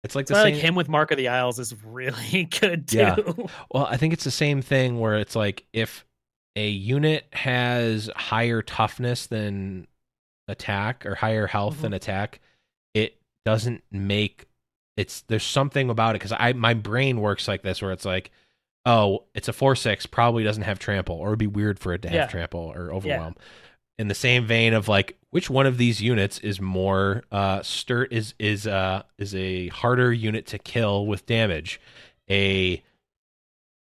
it's like so the same. like him with Mark of the Isles is really [laughs] good too. Yeah. Well, I think it's the same thing where it's like if a unit has higher toughness than attack or higher health Mhm. than attack, it doesn't make it's there's something about it because I my brain works like this where it's like, oh, it's a four six, probably doesn't have trample, or it'd be weird for it to have Yeah. trample or overwhelm. In the same vein of like, which one of these units is more uh sturt is is uh is a harder unit to kill with damage? A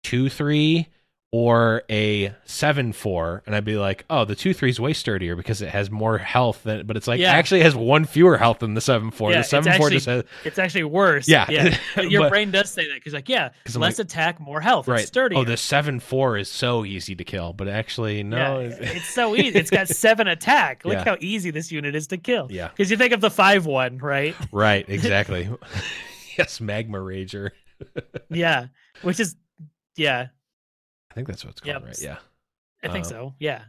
two three or a seven four, and I'd be like, oh, the two three is way sturdier because it has more health than, but it's like Yeah. actually has one fewer health than the seven four. Yeah, the it's seven four actually- just has It's actually worse. Yeah. yeah. [laughs] Your But- brain does say that because, like, yeah, [laughs] 'Cause less like- attack, more health. right. It's sturdier. Oh, the seven four is so easy to kill, but actually no. yeah, it's- [laughs] it's so easy. It's got seven attack. Look how easy this unit is to kill. yeah, Because you think of the five one, right? right, exactly. yes, magma rager. yeah, which is, yeah, I think that's what it's called, Yep. right? Yeah, I think Um, so. Yeah,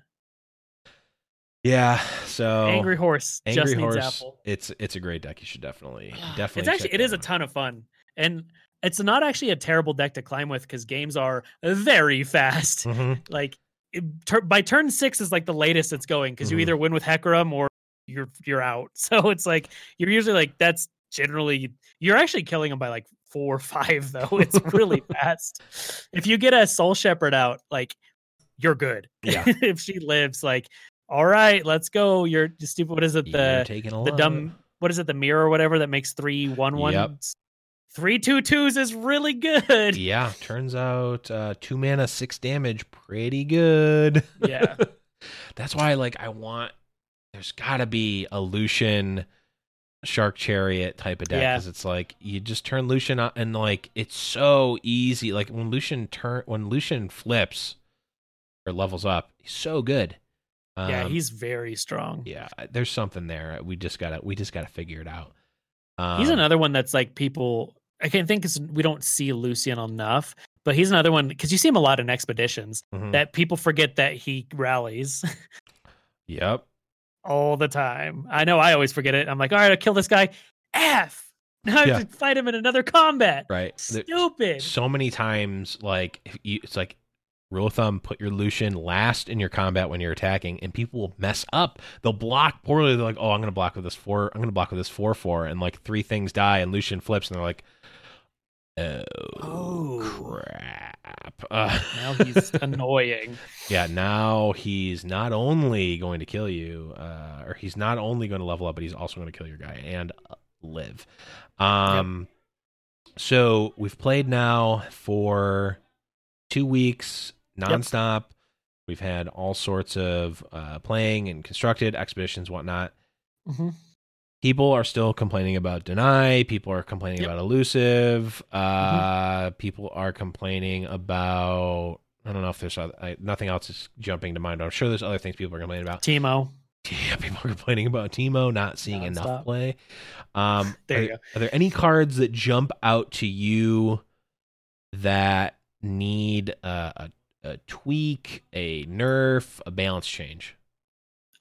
yeah. So angry horse Angry just needs Horse. apple. It's it's a great deck. You should definitely definitely. It's actually it is a ton of fun, and it's not actually a terrible deck to climb with because games are very fast. Mhm. [laughs] Like it, tur- by turn six is like the latest it's going because Mhm. you either win with Hecarim or you're you're out. [laughs] So it's like you're usually like that's generally you're actually killing them by like four or five though. [laughs] It's really fast. If you get a Soul Shepherd out, like you're good. Yeah. [laughs] if she lives, like all right, let's go. You're stupid. What is it? The taking a the dumb what is it the mirror or whatever that makes three one ones Yep. three two twos is really good Yeah, turns out uh, two mana, six damage, pretty good. yeah [laughs] That's why, like, I want. There's got to be a Lucian Shark Chariot type of deck Yeah. because it's like you just turn Lucian on, and like it's so easy. Like when Lucian turn when Lucian flips or levels up, he's so good. yeah Um, he's very strong yeah. There's something there. We just gotta we just gotta figure it out. Um, he's another one that's like people i can't think 'cause we don't see lucian enough but he's another one because you see him a lot in expeditions mhm. that people forget that he rallies [laughs] Yep. All the time. I know i always forget it. I'm like all right i'll kill this guy. F. [laughs] Now i have Yeah. to fight him in another combat. Right. Stupid. so many times like you, it's like rule of thumb put your lucian last in your combat when you're attacking and people will mess up. They'll block poorly. They're like oh i'm gonna block with this four i'm gonna block with this four four and like three things die and lucian flips and they're like oh, Oh. crap. Uh, [laughs] now he's annoying. Yeah now he's not only going to kill you uh, or he's not only going to level up but he's also going to kill your guy and uh, live. Um so we've played now for two weeks nonstop. We've had all sorts of uh, playing and constructed expeditions whatnot. Mhm. People are still complaining about deny people are complaining Yep. Mm-hmm. about elusive uh people are complaining about i don't know if there's other, I, nothing else is jumping to mind i'm sure there's other things people are complaining about Teemo [laughs] yeah people are complaining about Teemo not seeing enough play um [laughs] There are, you go. are there any cards that jump out to you that need a, a, a tweak a nerf a balance change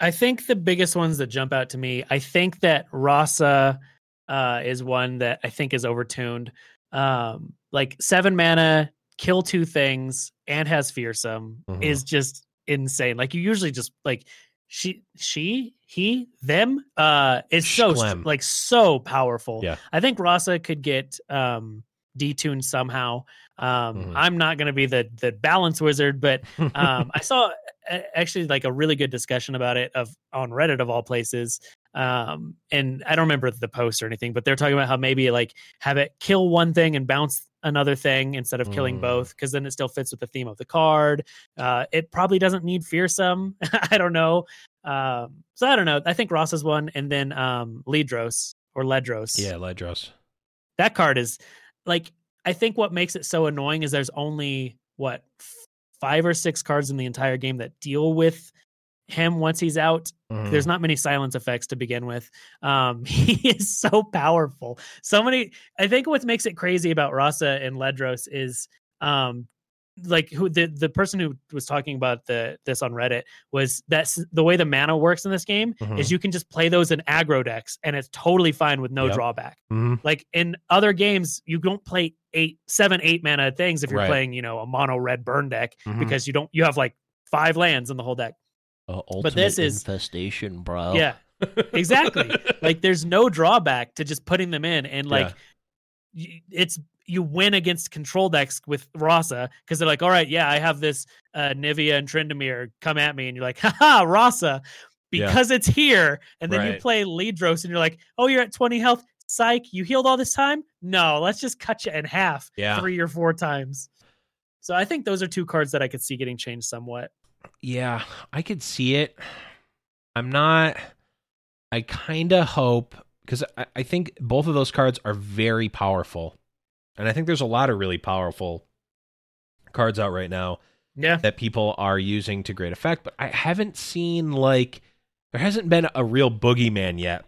I think the biggest ones that jump out to me, I think that Rhasa uh, is one that I think is overtuned. Um, like seven mana, kill two things, and has fearsome Mhm. is just insane. Like you usually just like she, she, he, them. Uh, is so like so powerful. Yeah. I think Rhasa could get um detuned somehow. Um, Mhm. I'm not going to be the the balance wizard, but [laughs] um, I saw actually like a really good discussion about it of on Reddit of all places. Um, and I don't remember the post or anything, but they're talking about how maybe like have it kill one thing and bounce another thing instead of killing Mm. both, because then it still fits with the theme of the card. Uh, it probably doesn't need fearsome. [laughs] I don't know. Um, so I don't know. I think Ross is one, and then um, Ledros or Ledros. yeah ledros that card is like I think what makes it so annoying is there's only what five or six cards in the entire game that deal with him once he's out. Mhm. There's not many silence effects to begin with. Um, [laughs] he is so powerful. So many. I think what makes it crazy about Rhasa and Ledros is um, like who the the person who was talking about the this on Reddit was that's the way the mana works in this game Mhm. is you can just play those in aggro decks and it's totally fine with no Yep. drawback. Mhm. Like in other games, you don't play eight, seven, eight mana things if you're Right. playing, you know, a mono red burn deck Mhm. because you don't you have like five lands in the whole deck. Uh, But this is- infestation, bro. Yeah, exactly. [laughs] like there's no drawback to just putting them in and like y- it's you win against control decks with Rhasa because they're like, all right, yeah, I have this uh Anivia and Tryndamere come at me, and you're like, haha, Rhasa, Yeah. because it's here. And then you play Ledros and you're like, oh, you're at 20 health. Psych, you healed all this time? No, let's just cut you in half Yeah. three or four times. So I think those are two cards that I could see getting changed somewhat. Yeah, I could see it. I'm not. I kind of hope because I, I think both of those cards are very powerful, and I think there's a lot of really powerful cards out right now Yeah. that people are using to great effect. But I haven't seen like there hasn't been a real boogeyman yet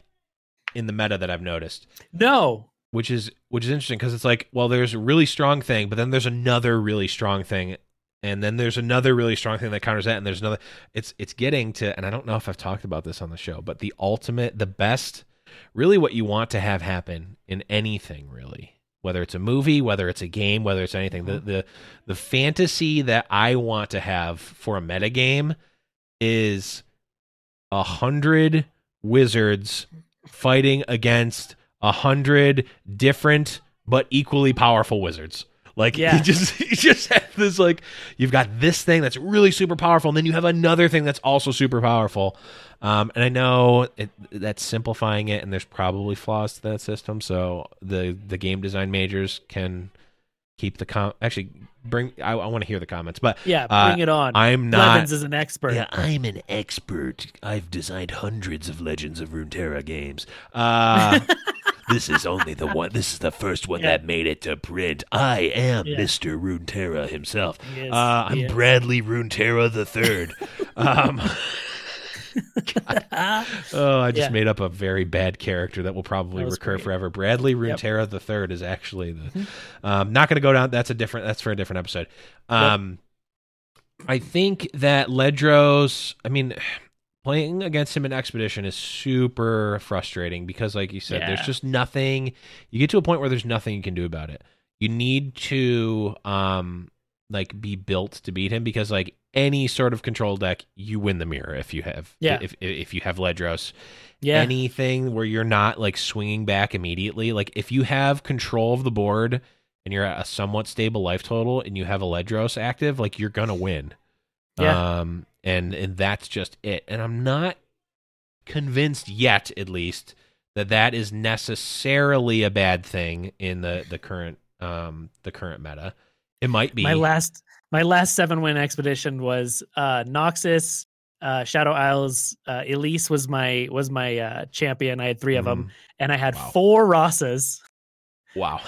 in the meta that I've noticed, No. which is which is interesting because it's like, well, there's a really strong thing, but then there's another really strong thing, and then there's another really strong thing that counters that, and there's another. It's it's getting to, and I don't know if I've talked about this on the show, but the ultimate, the best, really what you want to have happen in anything, really. Whether it's a movie, whether it's a game, whether it's anything, the mm-hmm. the the fantasy that I want to have for a metagame is a hundred wizards fighting against a hundred different but equally powerful wizards. Like Yeah. you just [laughs] you just have this like you've got this thing that's really super powerful, and then you have another thing that's also super powerful. Um, and I know it, that's simplifying it, and there's probably flaws to that system. So the the game design majors can keep the com actually bring. I, I want to hear the comments, but Yeah, Uh, bring it on. I'm not. Blevins is an expert. Yeah, I'm an expert. I've designed hundreds of Legends of Runeterra games. Uh, [laughs] this is only the one. This is the first one Yeah. that made it to print. I am Yeah. Mr. Runeterra himself. Is, Uh, I'm. Bradley Runeterra the third. [laughs] um, [laughs] oh, I just Yeah. made up a very bad character that will probably That recur great. forever. Bradley Yep. Runeterra the third is actually the. Mm-hmm. Um, not going to go down. That's a different. That's for a different episode. Um, I think that Ledros. I mean, playing against him in Expedition is super frustrating because, like you said, there's just nothing. You get to a point where there's nothing you can do about it. You need to um like be built to beat him because like any sort of control deck, you win the mirror if you have Yeah. if if you have Ledros yeah. anything where you're not like swinging back immediately. Like if you have control of the board and you're at a somewhat stable life total and you have a Ledros active, like you're gonna win. Yeah. Um, and and that's just it. And I'm not convinced yet, at least, that that is necessarily a bad thing in the the current um the current meta. It might be. my last my last seven win expedition was uh Noxus, uh Shadow Isles, uh Elise was my was my uh champion. I had three of them and I had Wow. four Rhasas. Mm, Wow.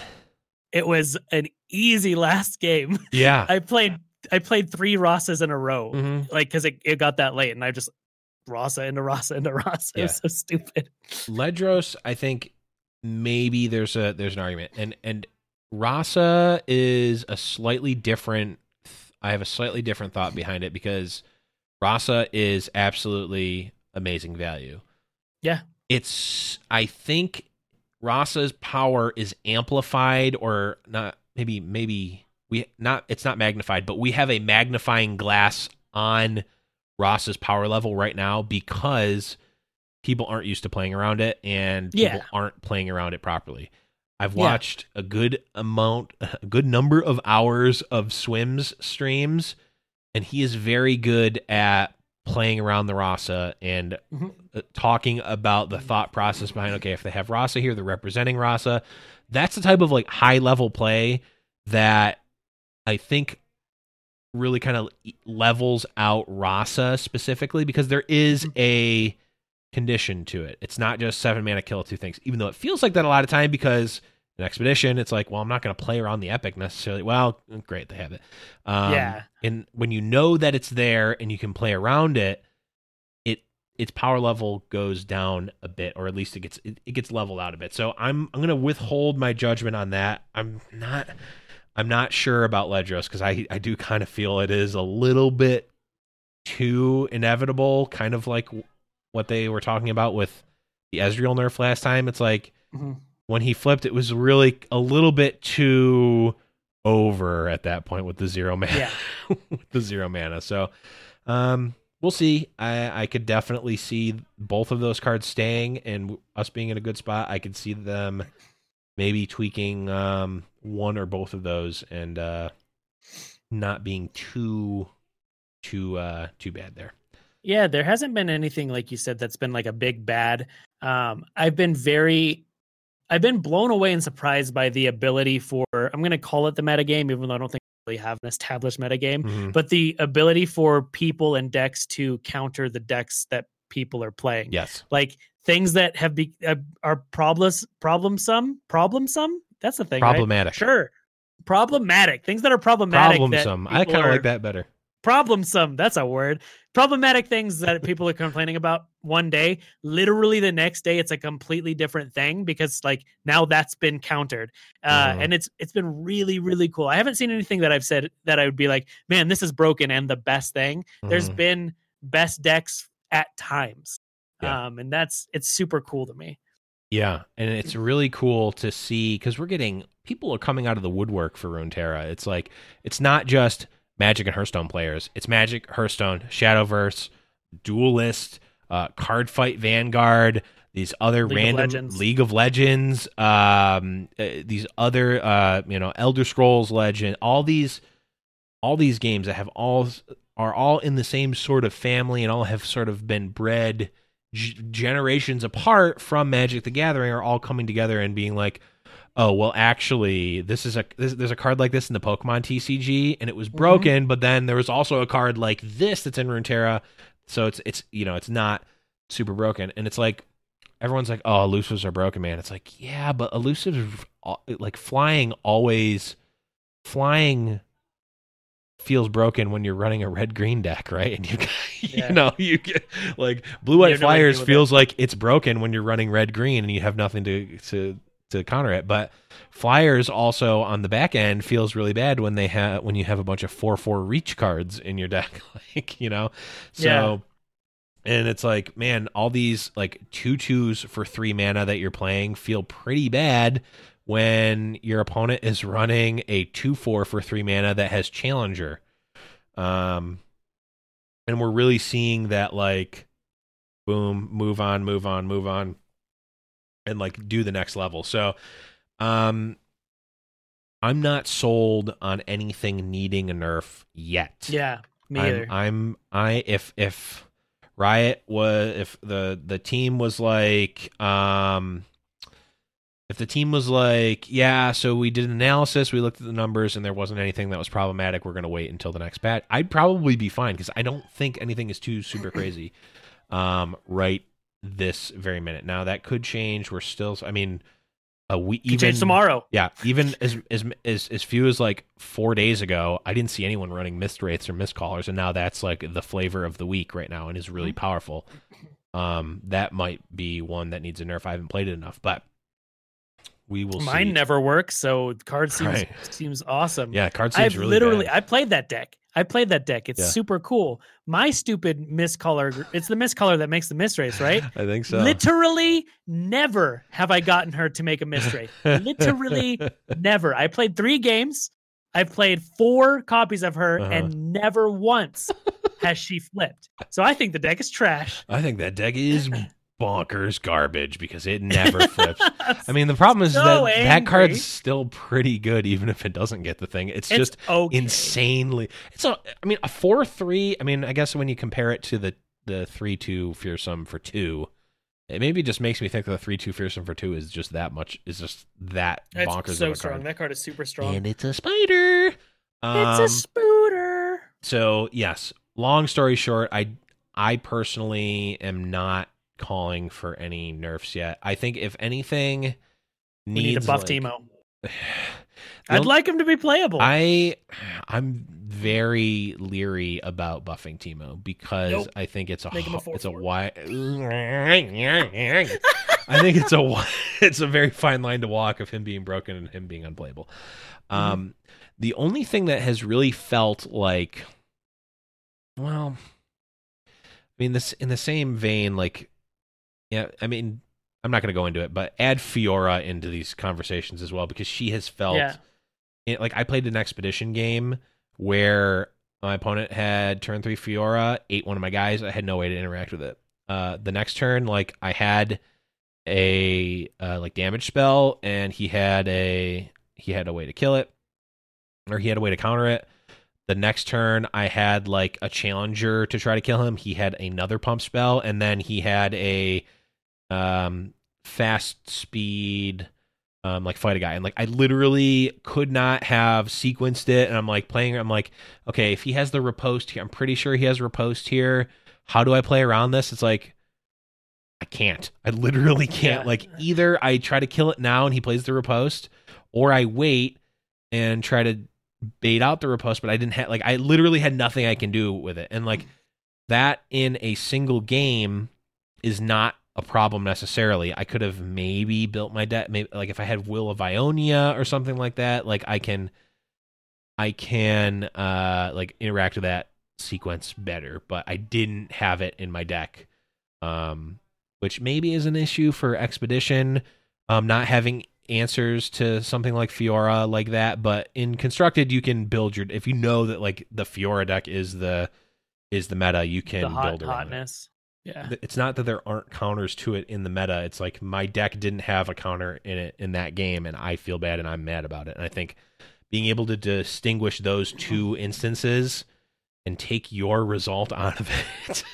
It was an easy last game. Yeah. [laughs] I played I played three Rhasas in a row. Mhm. Like cuz it, it got that late and I just Rhasa into Rhasa into Rhasa. It was so stupid. Ledros, I think maybe there's a there's an argument, and and Rhasa is a slightly different. I have a slightly different thought behind it because Rhasa is absolutely amazing value. Yeah. it's I think Rhasa's power is amplified or not. Maybe maybe we not. It's not magnified, but we have a magnifying glass on Rhasa's power level right now because people aren't used to playing around it and people Yeah. aren't playing around it properly. I've Yeah. watched a good amount, [laughs] a good number of hours of swims streams, and he is very good at playing around the Rhasa and Mhm. uh, talking about the thought process behind. Okay, if they have Rhasa here, they're representing Rhasa. That's the type of like high level play that I think really kind of levels out Rhasa specifically because there is a condition to it. It's not just seven mana kill two things, even though it feels like that a lot of time because an expedition, it's like, well, I'm not going to play around the epic necessarily. Well, great, they have it. Um, Yeah. And when you know that it's there and you can play around it, it its power level goes down a bit, or at least it gets it, it gets leveled out a bit. So I'm I'm going to withhold my judgment on that. I'm not I'm not sure about Ledros because I I do kind of feel it is a little bit too inevitable, kind of like what they were talking about with the Ezreal nerf last time. It's like Mhm. when he flipped, it was really a little bit too over at that point with the zero mana. Yeah. [laughs] with the zero mana. So, um, we'll see. I I could definitely see both of those cards staying and us being in a good spot. I could see them maybe tweaking um one or both of those and uh not being too too uh too bad there. Yeah, there hasn't been anything like you said that's been like a big bad. Um, I've been very, I've been blown away and surprised by the ability for. I'm going to call it the metagame, even though I don't think we really have an established metagame. Mhm. But the ability for people and decks to counter the decks that people are playing, Yes. like things that have be uh, are problems, problem some, problem some. That's the thing. right? Problematic. Sure. Problematic things that are problematic. Problem Problemsome. I kind of like that better. Problemsome that's a word problematic things that people are complaining about one day literally the next day it's a completely different thing because like now that's been countered uh Mhm. and it's it's been really really cool i haven't seen anything that i've said that i would be like man this is broken and the best thing there's been best decks at times Yeah. um and that's it's super cool to me Yeah, and it's really cool to see because we're getting people are coming out of the woodwork for Runeterra. It's like it's not just Magic and Hearthstone players. It's Magic, Hearthstone, Shadowverse, Duelist, uh, Card Fight Vanguard, these other League random Legends. League of Legends, um, uh, these other uh, you know Elder Scrolls Legend, all these all these games that have all are all in the same sort of family and all have sort of been bred g- generations apart from Magic the Gathering are all coming together and being like, oh well, actually, this is a this, there's a card like this in the Pokemon TCG and it was broken, but then there was also a card like this that's in Runeterra, so it's it's you know it's not super broken, and it's like everyone's like, oh, elusives are broken, man. It's like yeah, but elusives like flying always flying feels broken when you're running a red green deck, right? And you [laughs] Yeah. you know, you get like blue white have no way to flyers feels like it's broken when you're running red green and you have nothing to to to counter it. But flyers also on the back end feels really bad when they have when you have a bunch of four four reach cards in your [laughs] deck, like you know. So Yeah. and it's like, man, all these like two twos for three mana that you're playing feel pretty bad when your opponent is running a two four for three mana that has challenger. Um and we're really seeing that like boom, move on, move on, move on, and like do the next level. So um I'm not sold on anything needing a nerf yet. yeah me I'm, either I'm I if if Riot was if the the team was like um if the team was like yeah so we did an analysis we looked at the numbers and there wasn't anything that was problematic we're going to wait until the next patch I'd probably be fine cuz I don't think anything is too super crazy um right this very minute now that could change we're still I mean a we Could even change tomorrow yeah, even as as as as few as like four days ago, I didn't see anyone running mist wraiths or mist callers, and now that's like the flavor of the week right now, and is really powerful. Um, that might be one that needs a nerf. I haven't played it enough, but we will mine see. never works so card seems Right. seems awesome yeah, card seems I've really literally bad. I played that deck. I played that deck. It's Yeah. super cool. My stupid Mist Caller. It's the Mist Caller that makes the Mist Wraith, right? [laughs] I think so. Literally never have I gotten her to make a Mist Wraith. Literally [laughs] never. I played three games. I've played four copies of her, Uh-huh. and never once has she flipped. So I think the deck is trash. I think that deck is bonkers garbage because it [laughs] never flips. I mean, the problem is So that that angry. card's still pretty good, even if it doesn't get the thing. It's, It's just okay. insanely. It's a. I mean, a four three. I mean, I guess when you compare it to the the three two fearsome for two, it maybe just makes me think that the three two fearsome for two is just that much. Is just that bonkers so of a strong. card. That card is super strong. And it's a spider. Um, it's a spooter. so yes. Long story short, I I personally am not calling for any nerfs yet. I think if anything, We need to needs, buff like- Teemo. The [sighs] I'd like him to be playable. I I'm very leery about buffing Teemo because Nope. I think it's a a it's a 4-4. wide [laughs] I think it's a [laughs] it's a very fine line to walk of him being broken and him being unplayable. Mm-hmm. Um the only thing that has really felt like well I mean this in the same vein like yeah I mean I'm not going to go into it but add Fiora into these conversations as well because she has felt yeah. it, like I played an expedition game where my opponent had turn three Fiora, ate one of my guys. I had no way to interact with it. Uh, the next turn, like I had a uh, like damage spell, and he had a he had a way to kill it, or he had a way to counter it. The next turn, I had like a challenger to try to kill him. He had another pump spell, and then he had a um, fast speed um, like fight a guy. And like I literally could not have sequenced it. And I'm like playing. I'm like, okay, if he has the riposte here, I'm pretty sure he has riposte here. How do I play around this? It's like I can't. I literally [laughs] can't. Yeah. Like either I try to kill it now and he plays the riposte, or I wait and try to bait out the riposte. But I didn't have like I literally had nothing I can do with it. And like that in a single game is not a problem necessarily. I could have maybe built my deck maybe like if I had Will of Ionia or something like that, like I can I can uh like interact with that sequence better, but I didn't have it in my deck. Um which maybe is an issue for expedition um not having answers to something like Fiora like that, but in constructed you can build your if you know that like the Fiora deck is the is the meta, you can hot, build around hotness. Yeah. it's not that there aren't counters to it in the meta. It's like my deck didn't have a counter in it in that game, and I feel bad and I'm mad about it. And I think being able to distinguish those two instances and take your result [laughs] out of it.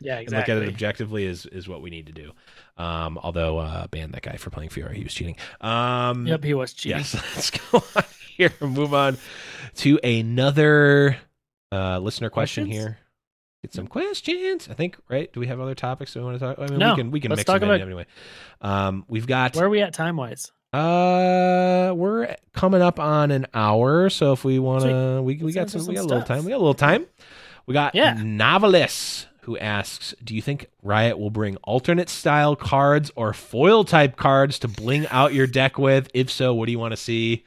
Yeah, and look at it objectively is is what we need to do. Um, although uh, ban that guy for playing Fiora, he was cheating. Um, Yep, he was cheating. Yes, [laughs] let's go on here. Move on to another uh, listener question Questions? here. Get some questions. I think right. Do we have other topics we want to talk? I mean, No, we can we can mix talk them in anyway. Um, we've got Where are we at time wise? uh, we're coming up on an hour, so if we want to, we we got answer some, we got some a little time. We got a little time. We got Yeah. Novelis who asks, "Do you think Riot will bring alternate style cards or foil type cards to bling out your deck with? If so, what do you want to see?"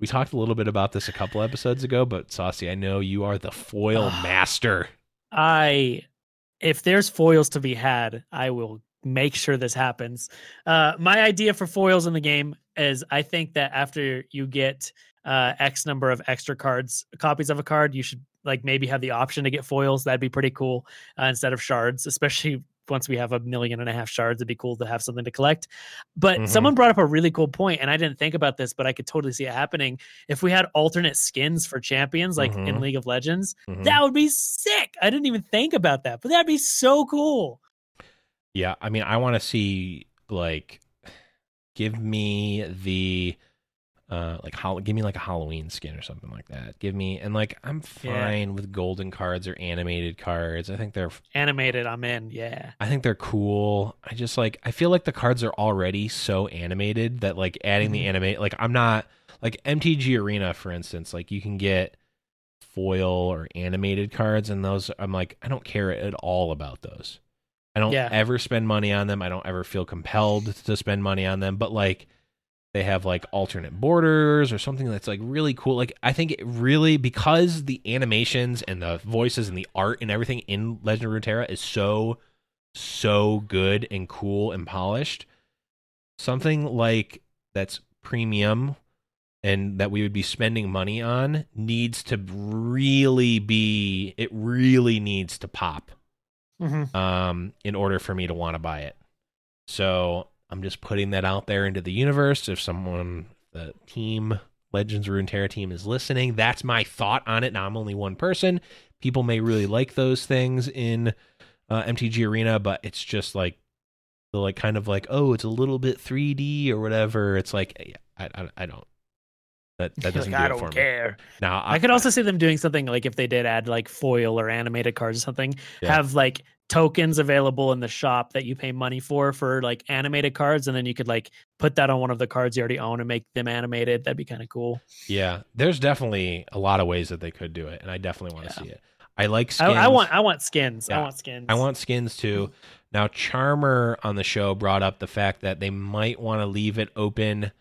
We talked a little bit about this a couple episodes ago, but Saucy, I know you are the foil master. I if there's foils to be had, I will make sure this happens. Uh my idea for foils in the game is I think that after you get uh X number of extra cards, copies of a card, you should like maybe have the option to get foils. That'd be pretty cool uh, instead of shards, especially once we have a million and a half shards, it'd be cool to have something to collect. But Mhm. someone brought up a really cool point, and I didn't think about this, but I could totally see it happening. If we had alternate skins for champions, like in Mhm. League of Legends, Mhm. that would be sick. I didn't even think about that, but that'd be so cool. Yeah, I mean, I want to see like, give me the, uh, like hol- give me like a Halloween skin or something like that. Give me and like I'm Yeah. fine with golden cards or animated cards. I think they're Animated, I'm in. Yeah. I think they're cool. I just like I feel like the cards are already so animated that like adding the Mhm. animate like I'm not like MTG Arena for instance, like you can get foil or animated cards and those I'm like I don't care at all about those. I don't Yeah. ever spend money on them. I don't ever feel compelled to spend money on them, but like they have like alternate borders or something that's like really cool. Like I think it really because the animations and the voices and the art and everything in Legend of Runeterra is so so good and cool and polished. Something like that's premium and that we would be spending money on needs to really be it really needs to pop Mhm. um, in order for me to want to buy it. So I'm just putting that out there into the universe. If someone, the team, Legends Runeterra team is listening, that's my thought on it. Now I'm only one person. People may really like those things in uh, MTG Arena, but it's just like the like kind of like oh, it's a little bit 3D or whatever. It's like I I, I don't That that doesn't like, do I don't for me. care. Now I could also see them doing something like if they did add like foil or animated cards or something, Yeah. have like tokens available in the shop that you pay money for for like animated cards, and then you could like put that on one of the cards you already own and make them animated. That'd be kind of cool. Yeah, there's definitely a lot of ways that they could do it, and I definitely want to Yeah. see it. I like I, skins. I want I want skins. Yeah. I want skins. I want skins too. Mm-hmm. Now, Charmer on the show brought up the fact that they might want to leave it open,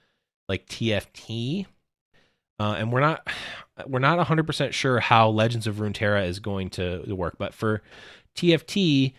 like TFT, uh, and we're not [sighs] we're not 100 percent sure how Legends of Runeterra is going to work. But for TFT,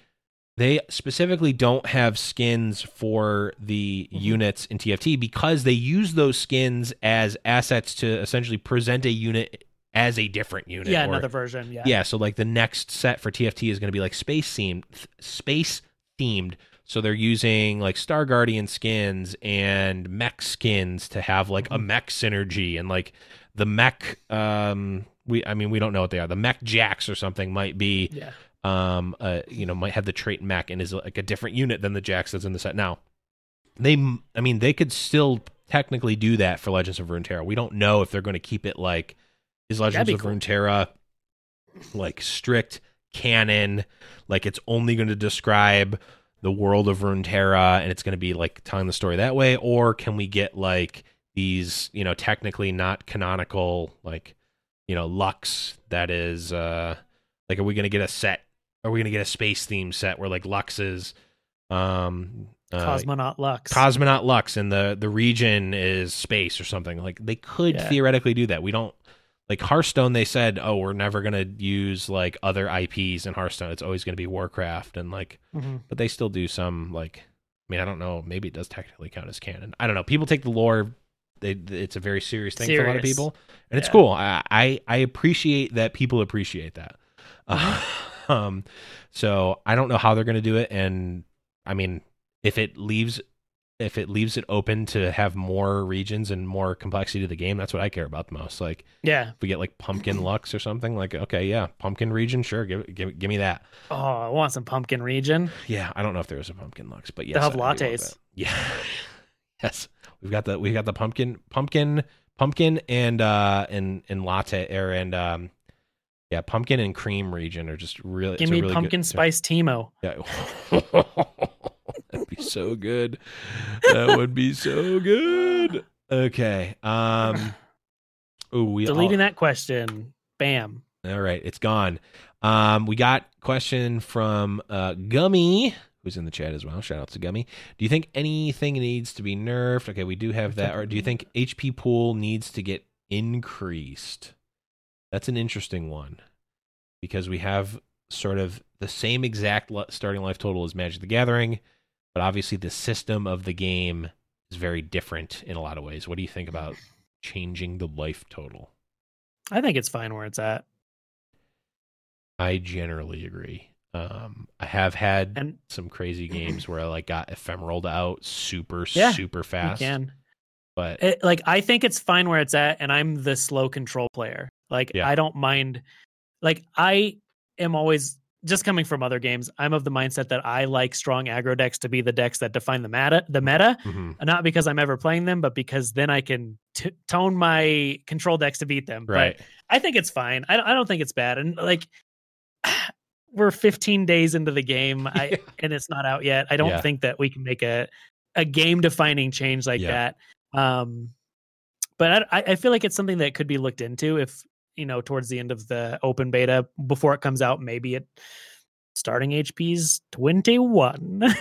they specifically don't have skins for the Mhm. units in TFT because they use those skins as assets to essentially present a unit as a different unit. yeah, or- another version. Yeah. yeah, so like the next set for TFT is going to be like space themed, space themed. So they're using like Star Guardian skins and mech skins to have like a Mhm. mech synergy and like the mech um we I mean we don't know what they are. The mech jacks or something might be Yeah. um uh you know might have the trait mech and is like a different unit than the jacks that's in the set now. They m- I mean they could still technically do that for Legends of Runeterra. We don't know if they're going to keep it like is Legends of cool. Runeterra like strict canon like it's only going to describe the world of Runeterra and it's going to be like telling the story that way or can we get like these you know technically not canonical like you know Lux that is uh like are we going to get a set are we going to get a space theme set where like Lux is um uh, Cosmonaut Lux. cosmonaut Lux and the the region is space or something like they could Yeah. theoretically do that we don't like Hearthstone they said oh we're never going to use like other IPs in Hearthstone. It's always going to be Warcraft and like Mhm. but they still do some like I mean I don't know maybe it does technically count as canon. I don't know. People take the lore they, it's a very serious thing for a lot of people and it's cool. I, I I appreciate that people appreciate that. [laughs] Mm-hmm. [laughs] um so I don't know how they're going to do it and I mean if it leaves if it leaves it open to have more regions and more complexity to the game that's what I care about the most like Yeah. if we get like pumpkin [clears throat] lux or something like okay yeah pumpkin region sure give give, give me that Oh, I want some pumpkin region. yeah, I don't know if there is a pumpkin lux, but yes, They'll have lattes. Yeah, [laughs] yes, we've got the we've got the pumpkin, pumpkin, pumpkin, and uh and and latte or and um yeah, pumpkin and cream region are just really Give me really pumpkin good, spice Teemo. Yeah, [laughs] [laughs] that'd be so good. That would be so good. Okay, um, [clears throat] oh, we Deleting that question. Bam. All right, it's gone. Um, we got question from uh, Gummy, who's in the chat as well. Shout out to Gummy. Do you think anything needs to be nerfed? Okay, we do have that. Or do you think HP pool needs to get increased? That's an interesting one because we have sort of the same exact starting life total as Magic the Gathering, but obviously the system of the game is very different in a lot of ways. What do you think about changing the life total? I think it's fine where it's at. I generally agree. Um, I have had And some crazy [clears throat] games where I like got ephemeral out super Yeah, super fast, can. but It, like I think it's fine where it's at, and I'm the slow control player. Like Yeah. I don't mind. Like I am always just coming from other games. I'm of the mindset that I like strong aggro decks to be the decks that define the meta. The meta, mhm, not because I'm ever playing them, but because then I can t- tone my control decks to beat them. right. But I think it's fine. I don't, I don't think it's bad. And like [sighs] we're 15 days into the game, I [laughs] and it's not out yet. I don't Yeah. think that we can make a a game defining change like Yeah. that. Um, but I, I feel like it's something that could be looked into if you know towards the end of the open beta before it comes out. Maybe it starting HP's 21. [laughs]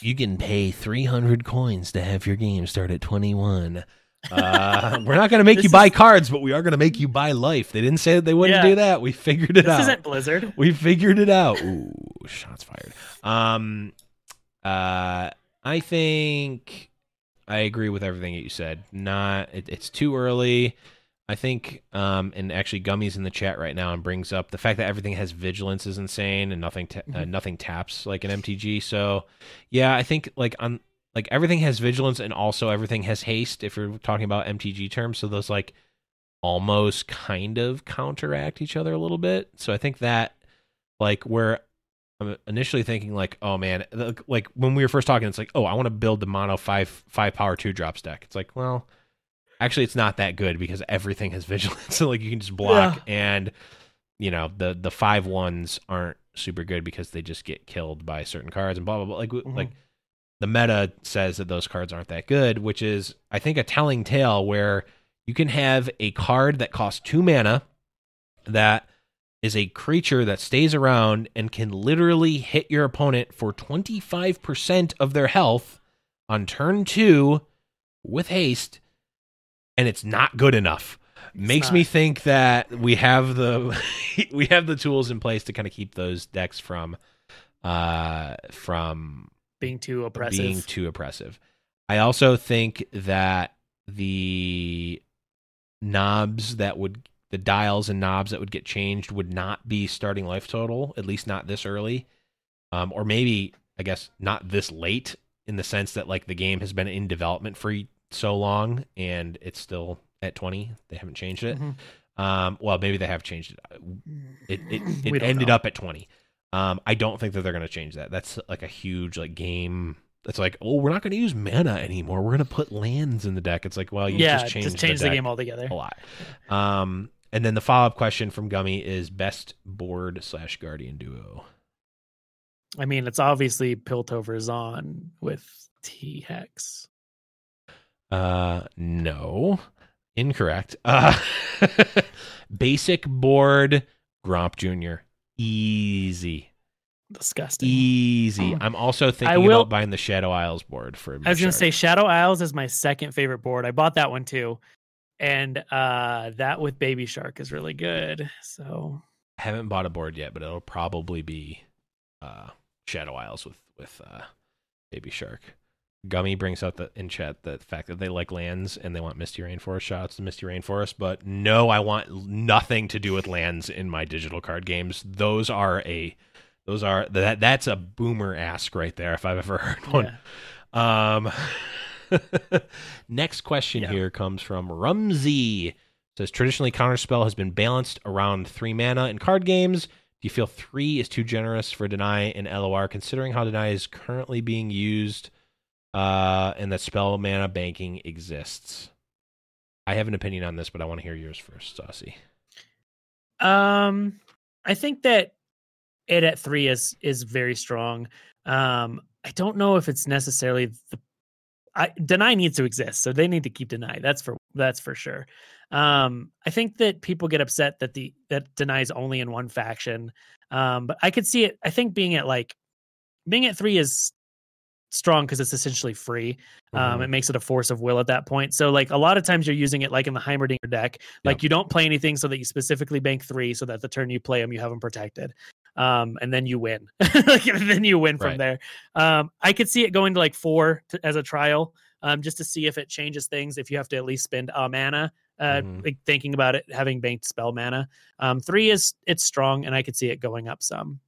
You can pay three hundred coins to have your game start at twenty one. Uh, [laughs] we're not going to make This you buy is- cards, but we are going to make you buy life. They didn't say that they wouldn't Yeah. do that. We figured it this out. isn't Blizzard. we figured it out. Ooh, shots fired. Um, uh, I think I agree with everything that you said. Not, it, it's too early. I think, um, and actually, Gummy's in the chat right now and brings up the fact that everything has vigilance is insane and nothing, ta- uh, Mhm. nothing taps like an MTG. So, yeah, I think like on like everything has vigilance and also everything has haste. If you're talking about MTG terms, so those like almost kind of counteract each other a little bit. So I think that like where I'm initially thinking like, oh man, like like when we were first talking, it's like, oh, I want to build the mono five five power two drops deck. It's like, well, actually it's not that good because everything has [laughs] vigilance, so like you can just block and you know the the five ones aren't super good because they just get killed by certain cards and blah blah blah. Like Mhm. like the meta says that those cards aren't that good, which is I think a telling tale where you can have a card that costs two mana that is a creature that stays around and can literally hit your opponent for 25% of their health on turn two with haste, and it's not good enough. Makes me think that we have the [laughs] we have the tools in place to kind of keep those decks from uh from being too oppressive. being too oppressive. I also think that the knobs that would the dials and knobs that would get changed would not be starting life total, at least not this early. Um, or maybe I guess not this late in the sense that like the game has been in development for so long and it's still at 20. They haven't changed it. Mhm. Um, well, maybe they have changed it. It it, it ended know. up at 20. Um, I don't think that they're going to change that. That's like a huge like game. It's like, oh, we're not going to use mana anymore. We're going to put lands in the deck. It's like, well, you yeah, just changed change the, the, game altogether. a lot. Um, and then the follow up question from Gummy is best board slash guardian duo. I mean, it's obviously Piltover Zaun with T Hex. Uh, no, incorrect. Uh, [laughs] basic board Gromp Junior. Easy. Disgusting. Easy. I'm also thinking will- about buying the Shadow Isles board for. I was gonna say Shadow Isles is my second favorite board. I bought that one too, and uh that with Baby Shark is really good. So I haven't bought a board yet, but it'll probably be uh, Shadow Isles with with uh, Baby Shark. Gummy brings out the in chat the fact that they like lands and they want Misty Rainforest shots to Misty Rainforest, but no, I want nothing to do with lands in my digital card games. Those are a those are that that's a boomer ask right there if I've ever [laughs] heard one. yeah. Um, [laughs] next question Yeah. here comes from Rumsey. It says traditionally counterspell has been balanced around three mana in card games. Do you feel three is too generous for deny and LOR, considering how deny is currently being used, uh, and that spell mana banking exists? I have an opinion on this, but I want to hear yours first, Saucy. Um, I think that it at three is is very strong. Um, I don't know if it's necessarily the. I, deny needs to exist, so they need to keep deny. That's for that's for sure. Um, I think that people get upset that the that deny is only in one faction. Um, but I could see it. I think being at like being at three is strong because it's essentially free. Um, Mhm. it makes it a force of will at that point. So like a lot of times you're using it like in the Heimerdinger deck, like you don't play anything so that you specifically bank three so that the turn you play them you have them protected. Um, and then you win. [laughs] like, then you win from Right. there. Um, I could see it going to like four to, as a trial, um, just to see if it changes things. If you have to at least spend a mana, uh, Mhm. like thinking about it, having banked spell mana. Um, three is it's strong, and I could see it going up some.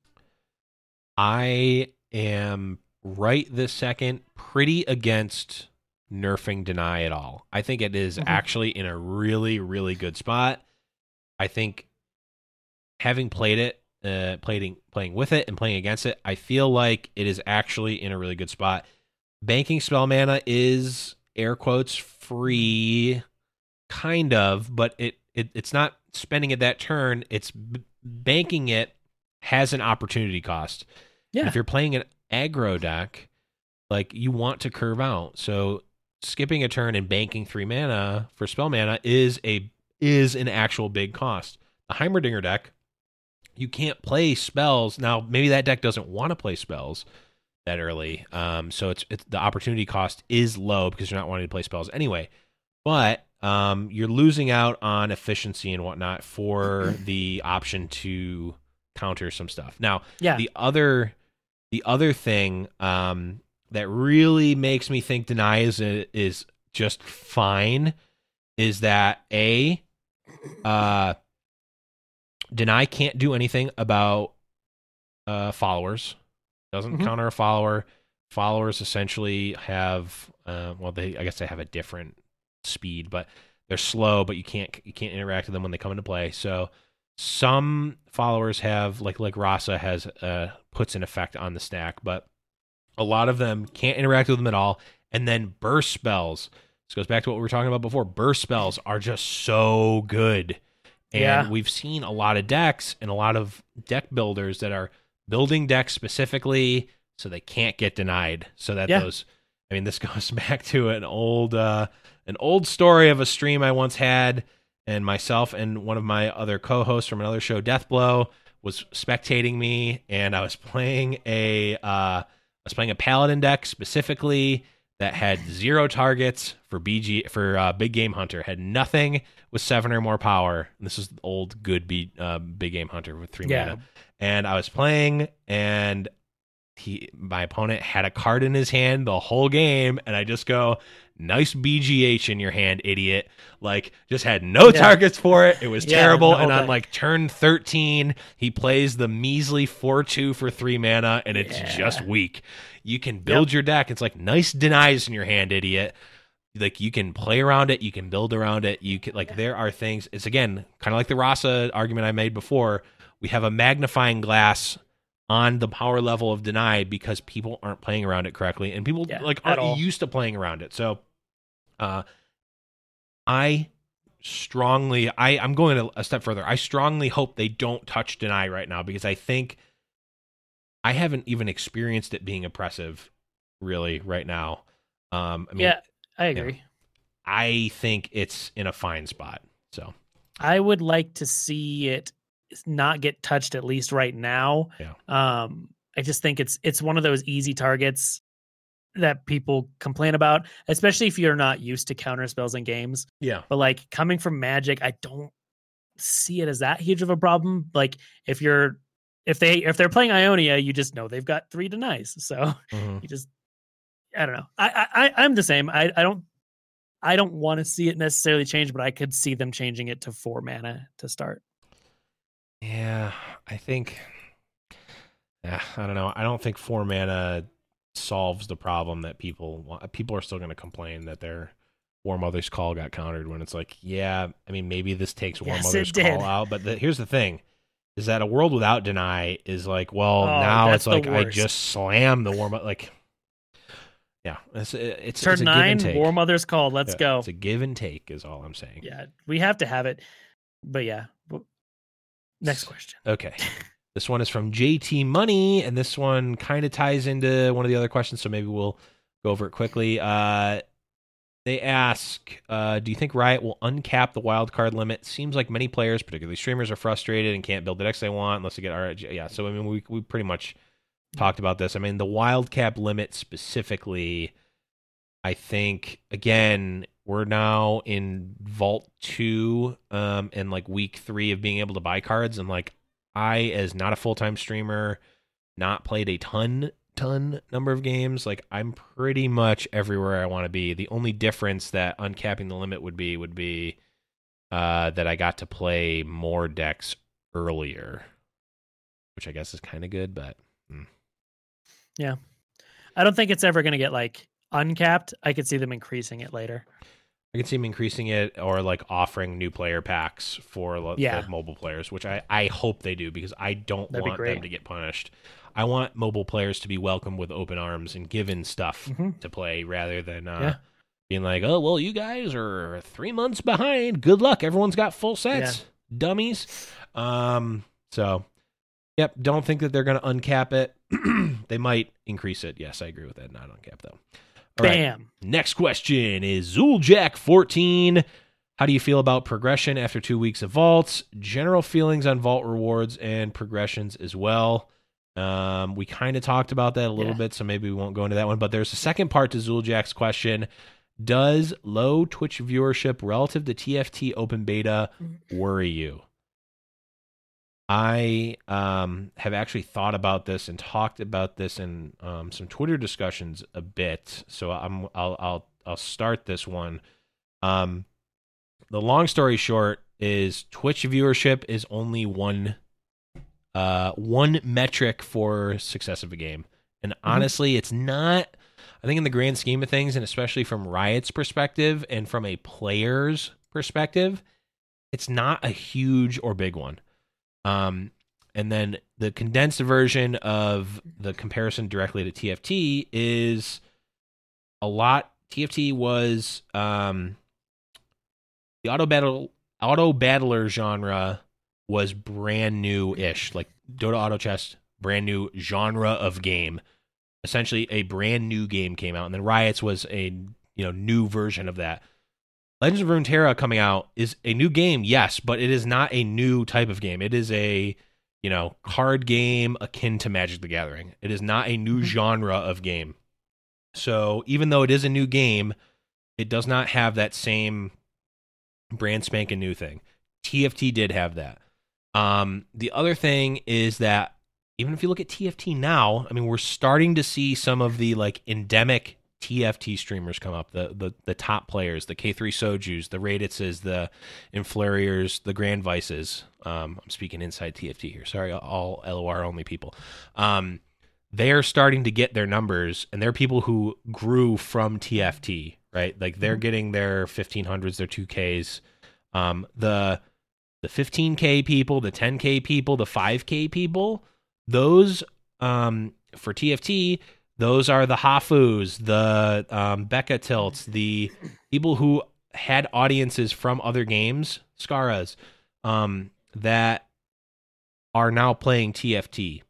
I am right this second pretty against nerfing deny at all. I think it is Mhm. actually in a really really good spot. I think having played it, uh, playing playing with it and playing against it, I feel like it is actually in a really good spot. Banking spell mana is air quotes free, kind of, but it, it it's not spending it that turn. It's b- banking it has an opportunity cost. Yeah. If you're playing an aggro deck, like you want to curve out. So skipping a turn and banking three mana for spell mana is a is an actual big cost. The Heimerdinger deck, you can't play spells. Now maybe that deck doesn't want to play spells that early. Um, so it's, it's the opportunity cost is low because you're not wanting to play spells anyway. But um, you're losing out on efficiency and whatnot for [clears throat] the option to counter some stuff. Now, Yeah. the other the other thing um, that really makes me think deny is is just fine is that a uh, deny can't do anything about uh, followers. Doesn't Mhm. counter a follower. Followers essentially have uh, well they i guess they have a different speed but they're slow but you can't you can't interact with them when they come into play. So some followers have like like rhasa has uh puts an effect on the stack but a lot of them can't interact with them at all and then burst spells This goes back to what we were talking about before. Burst spells are just so good. And Yeah. we've seen a lot of decks and a lot of deck builders that are building decks specifically so they can't get denied. So that Yeah. those I mean this [laughs] goes back to an old uh an old story of a stream I once had and myself and one of my other co-hosts from another show Deathblow was spectating me and I was playing a uh I was playing a paladin deck specifically that had zero targets for BG for uh, big game hunter had nothing with seven or more power. And this is old good B, uh, big game hunter with three Yeah. mana. And I was playing and he my opponent had a card in his hand the whole game and I just go nice BGH in your hand idiot. Like just had no Yeah. targets for it. It was Yeah, terrible. whole and on like turn 13 he plays the measly 4-2 for 3 mana and it's Yeah. just weak. You can build your deck. It's like nice denies in your hand idiot. Like you can play around it. You can build around it. You can like there are things. It's again kind of like the rhasa argument i made before. We have a magnifying glass on the power level of denied because people aren't playing around it correctly and people Yeah, like aren't used to playing around it. So uh i strongly i i'm going a, a step further. I strongly hope they don't touch deny right now because i think i haven't even experienced it being oppressive really right now. Um i mean yeah, I agree. i think it's in a fine spot so. I would like to see it not get touched at least right now. Yeah. Um, I just think it's it's one of those easy targets that people complain about, especially if you're not used to counter spells in games. yeah But like coming from Magic, I don't see it as that huge of a problem. Like if you're if they if they're playing Ionia, you just know they've got three denies. [laughs] So Mhm. you just I don't know. I I- I'm the same. I I don't I don't want to see it necessarily change, but I could see them changing it to four mana to start. Yeah, I think. Yeah, I don't know. I don't think four mana solves the problem that people want. People are still going to complain that their War Mother's Call got countered when it's like, yeah, I mean, maybe this takes War Yes, Mother's. Call out, but the, here's the thing: is that a world without deny is like, well, Oh, now it's like I just slam the War Mother. Like, yeah, it's it's, Turn it's a nine, give and take. War Mother's Call. Let's Yeah, go. It's a give and take, is all I'm saying. Yeah, we have to have it. But yeah. Next question. Okay. This one is from JT Money, and this one kind of ties into one of the other questions, so maybe we'll go over it quickly. Uh, they ask, uh, do you think Riot will uncap the wild card limit? Seems like many players, particularly streamers, are frustrated and can't build the decks they want unless they get RNG. Yeah, so I mean, we we pretty much talked about this. I mean, the wild cap limit specifically, I think again we're now in Vault two, um, and like week three of being able to buy cards, and like I, as not a full time streamer, not played a ton ton number of games. Like I'm pretty much everywhere I want to be. The only difference that uncapping the limit would be would be uh, that I got to play more decks earlier, which I guess is kind of good. But yeah. I don't think it's ever going to get like uncapped. I could see them increasing it later. I can see them increasing it or like offering new player packs for Yeah. mobile players, which I, I hope they do because I don't That'd want them to get punished. I want mobile players to be welcomed with open arms and given stuff Mhm. to play rather than uh, Yeah. being like, oh, well, you guys are three months behind. Good luck. Everyone's got full sets, dummies. Um, so, yep, don't think that they're going to uncap it. [clears throat] they might increase it. Yes, I agree with that. Not uncap, though. All right. Bam. Next question is Zuljack14. How do you feel about progression after two weeks of vaults? General feelings on vault rewards and progressions as well. Um, we kind of talked about that a little Yeah. bit, so maybe we won't go into that one. But there's a second part to Zuljack's question. Does low Twitch viewership relative to TFT open beta worry you? I um, have actually thought about this and talked about this in um, some Twitter discussions a bit. So I'm I'll I'll I'll start this one. Um, the long story short is Twitch viewership is only one uh one metric for success of a game. And honestly, it's not I think in the grand scheme of things and especially from Riot's perspective and from a player's perspective, it's not a huge or big one. Um, and then the condensed version of the comparison directly to TFT is a lot TFT was um, the auto battle auto battler genre was brand new ish, like Dota Auto Chess, brand new genre of game. Essentially, a brand new game came out, and then Riots was a you know new version of that. Legends of Runeterra coming out is a new game, yes, but it is not a new type of game. It is a you know card game akin to Magic the Gathering. It is not a new genre of game. So even though it is a new game, it does not have that same brand spanking new thing. TFT did have that. Um, the other thing is that even if you look at TFT now, I mean, we're starting to see some of the like endemic TFT streamers come up, the the the top players, the K3 Sojus, the Raditzes, the Influriers, the Grand Vices. Um, I'm speaking inside TFT here. Sorry, all LOR only people. Um, they're starting to get their numbers, and they're people who grew from TFT, right? Like they're getting their 1500s, their 2Ks. Um, the the 15k people, the 10k people, the 5k people, those um, for TFT, those are the Hafus, the um, Becca tilts, the people who had audiences from other games, Scarras, um, that are now playing TFT.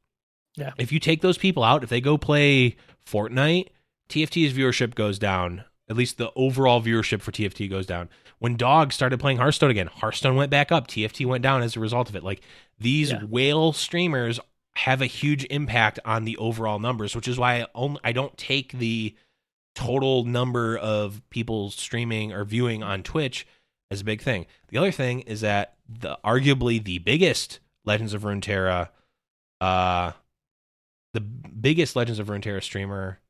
Yeah. If you take those people out, if they go play Fortnite, TFT's viewership goes down. At least the overall viewership for TFT goes down. When Dogs started playing Hearthstone again, Hearthstone went back up. TFT went down as a result of it. Like these Yeah. whale streamers have a huge impact on the overall numbers, which is why I, only, I don't take the total number of people streaming or viewing on Twitch as a big thing. The other thing is that the arguably the biggest Legends of Runeterra, uh, the biggest Legends of Runeterra streamer,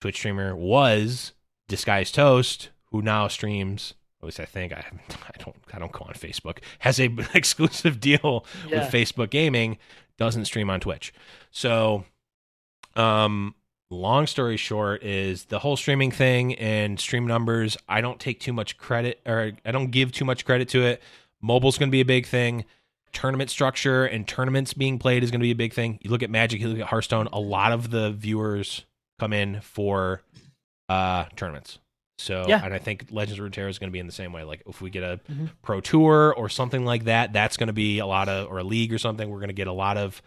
Twitch streamer was Disguised Toast, who now streams. At least I think I, [laughs] I don't I don't go on Facebook. Has a [laughs] exclusive deal Yeah. with Facebook Gaming. Doesn't stream on Twitch. So, um, long story short is the whole streaming thing and stream numbers. I don't take too much credit, or I don't give too much credit to it. Mobile's going to be a big thing. Tournament structure and tournaments being played is going to be a big thing. You look at Magic, you look at Hearthstone. A lot of the viewers come in for uh tournaments. So, Yeah. and I think Legends of Runeterra is going to be in the same way. Like, if we get a Mhm. pro tour or something like that, that's going to be a lot of, or a league or something. We're going to get a lot of,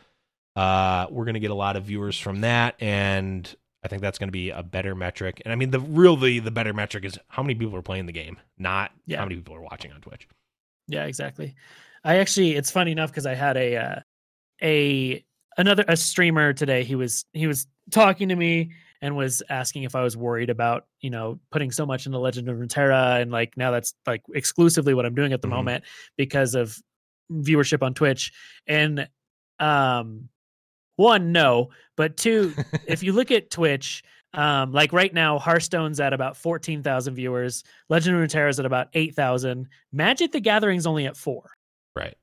uh, we're going to get a lot of viewers from that, and I think that's going to be a better metric. And I mean, the really the better metric is how many people are playing the game, not Yeah. how many people are watching on Twitch. Yeah, exactly. I actually, it's funny enough because I had a uh, a another a streamer today. He was he was talking to me and was asking if I was worried about you know putting so much into Legend of Runeterra and like now that's like exclusively what I'm doing at the Mhm. moment because of viewership on Twitch and um one no but two if you look at Twitch um like right now Hearthstone's at about 14,000 viewers Legend of Runeterra is at about 8,000 Magic the Gathering's only at 4 Right.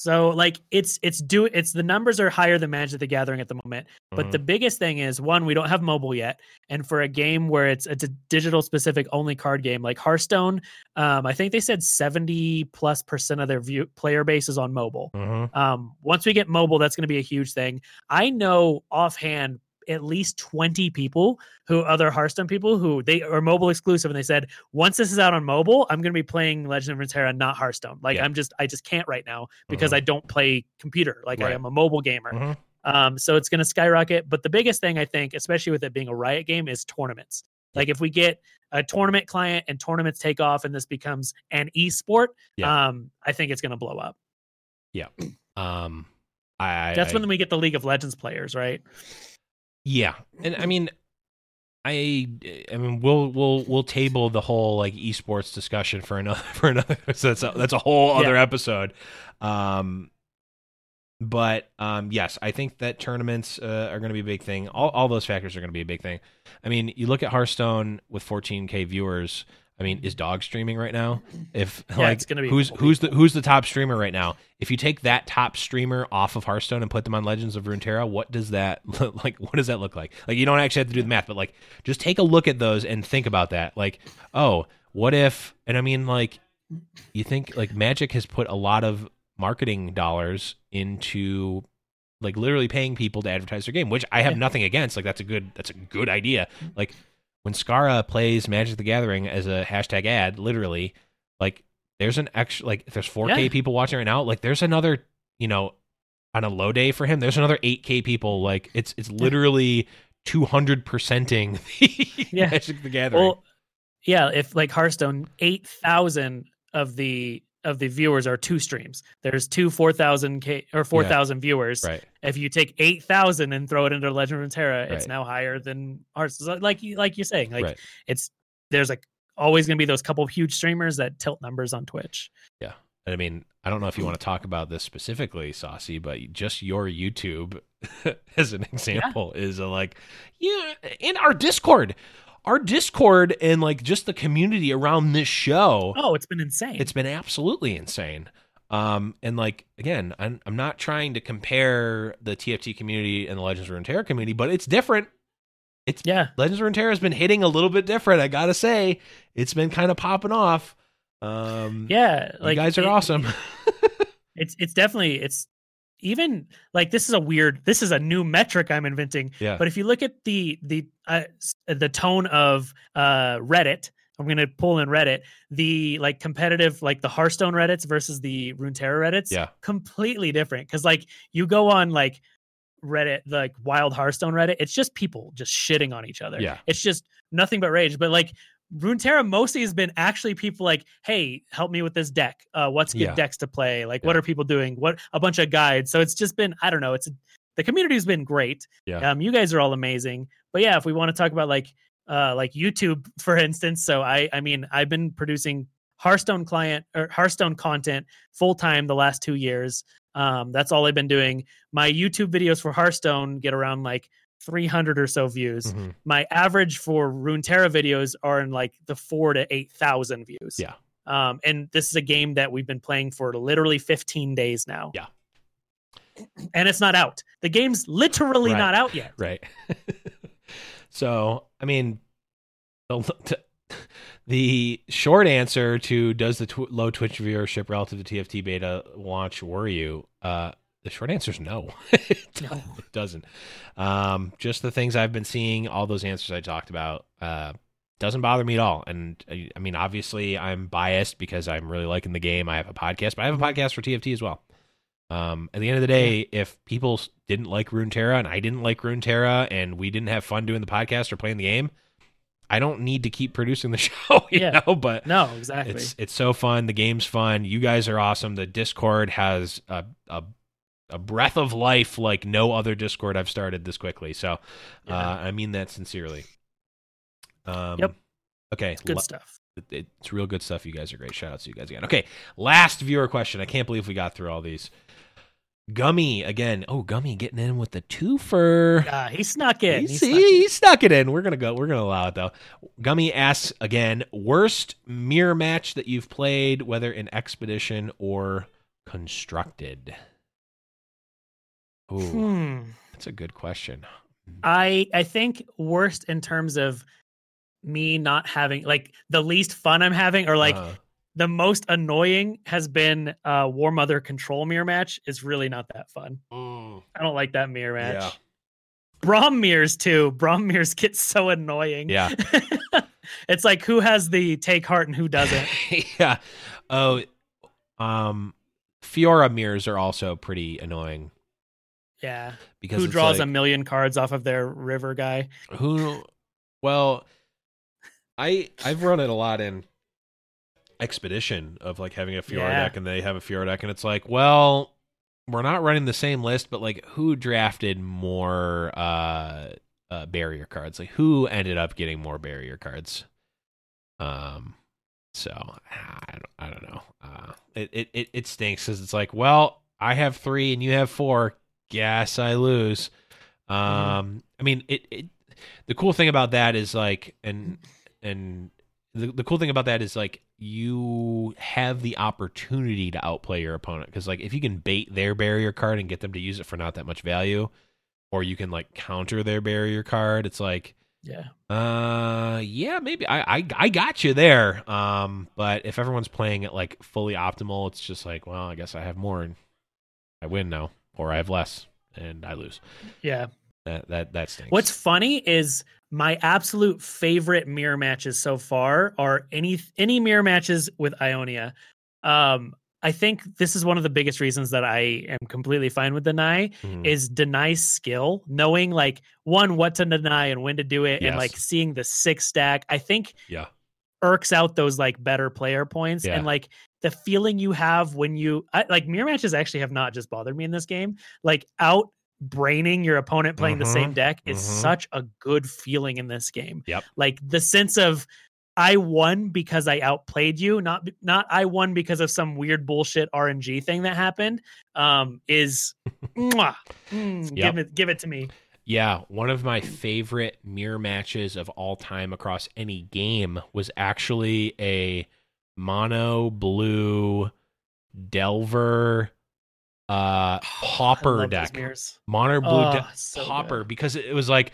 So like it's it's do it's the numbers are higher than Magic the Gathering at the moment. But Mhm. the biggest thing is one, we don't have mobile yet, and for a game where it's it's a digital specific only card game like Hearthstone, um, I think they said seventy plus percent of their view player base is on mobile. Mhm. Um, once we get mobile, that's going to be a huge thing. I know offhand at least 20 people who other Hearthstone people who they are mobile exclusive and they said once this is out on mobile, I'm going to be playing Legend of Runeterra, not Hearthstone. Like Yeah. I'm just I just can't right now because Mhm. I don't play computer. Like I am a mobile gamer. Mhm. Um, so it's going to skyrocket. But the biggest thing I think, especially with it being a Riot game, is tournaments. Like if we get a tournament client and tournaments take off and this becomes an esport, Yeah. um, I think it's going to blow up. Yeah. Um, I That's I, when we get the League of Legends players, right? Yeah, and I mean, I I mean, we'll we'll we'll table the whole like esports discussion for another [laughs] for another. So that's a, that's a whole other episode. Um, but um, yes, I think that tournaments uh, are going to be a big thing. All all those factors are going to be a big thing. I mean, you look at Hearthstone with 14k viewers. I mean, is Dog streaming right now? If Yeah, like it's gonna be who's who's the who's the top streamer right now? If you take that top streamer off of Hearthstone and put them on Legends of Runeterra, what does that [laughs] look like? What does that look like? Like you don't actually have to do the math, but like just take a look at those and think about that. Like, oh, what if? And I mean, like, you think like Magic has put a lot of marketing dollars into like literally paying people to advertise their game, which I have Yeah. nothing against. Like that's a good that's a good idea. Like when Scarra plays Magic the Gathering as a hashtag ad, literally, like there's an extra like if there's 4K Yeah. people watching right now, like there's another, you know, on a low day for him, there's another 8K people. Like it's it's literally 200 percenting [laughs] Yeah. Magic the Gathering. Well, yeah, if like Hearthstone, eight thousand of the of the viewers are two streams. There's two four thousand k or four thousand viewers. right. If you take eight thousand and throw it into Legend of Runeterra, it's now higher than Hearthstone. Like you like you're saying, like right. it's there's like always gonna be those couple of huge streamers that tilt numbers on Twitch. Yeah. I mean, I don't know if you want to talk about this specifically, Saucy, but just your YouTube, [laughs] as an example, is a like, yeah, in our Discord, our Discord, and like just the community around this show, Oh, it's been insane. it's been absolutely insane. Um, and like again, I'm I'm not trying to compare the TFT community and the Legends of Runeterra community, but it's different. It's yeah. Legends of Runeterra has been hitting a little bit different. I gotta say, it's been kind of popping off. Um, Yeah. you Like guys are it- awesome. [laughs] It's it's definitely it's even like this is a weird this is a new metric I'm inventing. yeah. But if you look at the the uh, the tone of uh Reddit, I'm gonna pull in Reddit, the like competitive like the Hearthstone Reddits versus the Runeterra Reddits, Yeah. completely different. Because like you go on like Reddit, like Wild Hearthstone Reddit, it's just people just shitting on each other. Yeah. it's just nothing but rage. But like Runeterra mostly has been actually people like, hey, help me with this deck. Uh, what's good Yeah. decks to play? Like, what are people doing? What a bunch of guides. So it's just been, I don't know. It's the community's been great. Yeah. Um, you guys are all amazing. But yeah, if we want to talk about like, uh, like YouTube, [laughs] for instance. So I, I mean, I've been producing Hearthstone client or Hearthstone content full time the last two years. Um, that's all I've been doing. My YouTube videos for Hearthstone get around like 300 or so views Mhm. my average for Runeterra videos are in like the four to eight thousand views. Yeah. Um, and this is a game that we've been playing for literally 15 days now. Yeah. And it's not out. The game's literally Right. not out yet. Right. [laughs] so, I mean, the, the short answer to does the tw- low Twitch viewership relative to TFT beta launch worry you? Uh, the short answer is no. [laughs] it, No. it doesn't. Um, just the things I've been seeing, all those answers I talked about, uh, doesn't bother me at all. And uh, I mean, obviously, I'm biased because I'm really liking the game. I have a podcast, but I have a podcast for TFT as well. Um, at the end of the day, if people didn't like Runeterra and I didn't like Runeterra and we didn't have fun doing the podcast or playing the game, I don't need to keep producing the [laughs] show, you Yeah. know. But No, exactly. it's it's so fun. The game's fun. You guys are awesome. The Discord has a a, a breath of life like no other Discord I've started this quickly. So Yeah. uh, I mean that sincerely. Um, Yep. Okay. good la- stuff. It- it's real good stuff. You guys are great. Shout out to you guys again. Okay, last viewer question. I can't believe we got through all these. Gummy again. Oh, Gummy getting in with the twofer. Uh, he snuck in. He, He snuck in. he snuck it in. We're gonna go. We're gonna allow it though. Gummy asks again: worst mirror match that you've played, whether in expedition or constructed. Ooh, Hmm. that's a good question. I I think worst in terms of me not having like the least fun I'm having or like Uh, the most annoying has been uh War Mother control mirror match is really not that fun. mm, I don't like that mirror match. Yeah. Braum mirrors too. Braum mirrors get so annoying. yeah. [laughs] it's like who has the take heart and who doesn't. [laughs] yeah. Oh, um, Fiora mirrors are also pretty annoying Yeah. because who draws a million cards off of their river guy? who. Well, I I've run it a lot in expedition of like having a Fiora Yeah. deck and they have a Fiora deck and it's like, well, we're not running the same list, but like who drafted more uh, uh barrier cards? Like who ended up getting more barrier cards? Um, so I don't, I don't know. Uh, it it it, stinks because it's like, well, I have three and you have four. Guess I lose. Um, I mean, it, it. The cool thing about that is like, and and the the cool thing about that is like you have the opportunity to outplay your opponent because like if you can bait their barrier card and get them to use it for not that much value, or you can like counter their barrier card, it's like Yeah. uh, yeah, maybe I, I I got you there. Um, but if everyone's playing it like fully optimal, it's just like, well, I guess I have more and I win now, or I have less and I lose. Yeah. That that that stinks. What's funny is my absolute favorite mirror matches so far are any any mirror matches with Ionia. Um, I think this is one of the biggest reasons that I am completely fine with deny Mhm. is deny skill, knowing like one what to deny and when to do it, and like seeing the six stack. I think yeah. irks out those like better player points Yeah. and like the feeling you have when you I, like mirror matches actually have not just bothered me in this game. Like out braining your opponent playing the same Mhm. deck is Mhm. such a good feeling in this game. Yep. Like the sense of I won because I outplayed you, not not I won because of some weird bullshit RNG thing that happened. Um, is [laughs] mwah, mm, Yep. give it give it to me. Yeah, one of my favorite mirror matches of all time across any game was actually a mono blue Delver uh [sighs] I Hopper deck. Mono blue Oh, de- so Hopper good. because it was like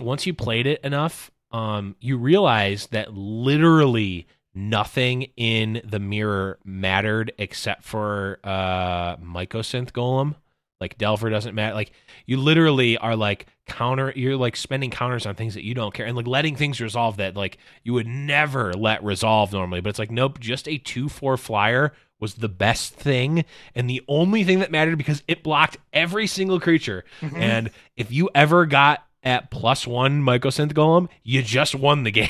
once you played it enough, um you realize that literally nothing in the mirror mattered except for uh Mycosynth Golem. Like Delver doesn't matter. Like you literally are like counter you're like spending counters on things that you don't care and like letting things resolve that like you would never let resolve normally but it's like nope just a 2-4 flyer was the best thing and the only thing that mattered because it blocked every single creature Mhm. and if you ever got at plus one mycosynth golem you just won the [laughs] game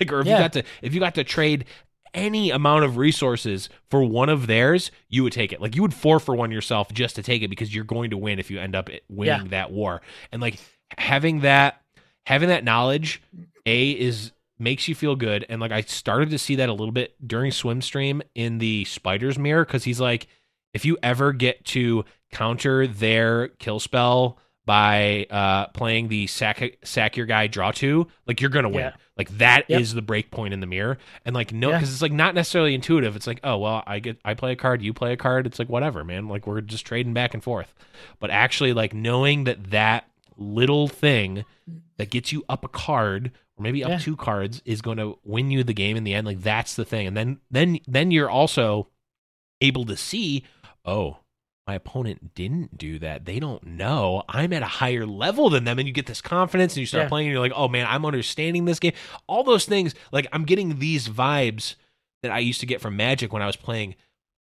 like or if you got to if you got to trade any amount of resources for one of theirs, you would take it. Like you would four for one yourself just to take it because you're going to win if you end up winning that war. And like having that having that knowledge, A is makes you feel good. And like I started to see that a little bit during swim stream in the spider's mirror, because he's like, if you ever get to counter their kill spell by uh playing the sack sack your guy draw two like you're gonna win Yeah. like that is Yep. the break point in the mirror and like no Yeah. because it's like not necessarily intuitive it's like oh well i get i play a card you play a card it's like whatever man like we're just trading back and forth but actually like knowing that that little thing that gets you up a card or maybe up Yeah. two cards is going to win you the game in the end like that's the thing and then then then you're also able to see oh my opponent didn't do that they don't know i'm at a higher level than them and you get this confidence and you start Yeah. playing and you're like oh man i'm understanding this game all those things like i'm getting these vibes that i used to get from magic when i was playing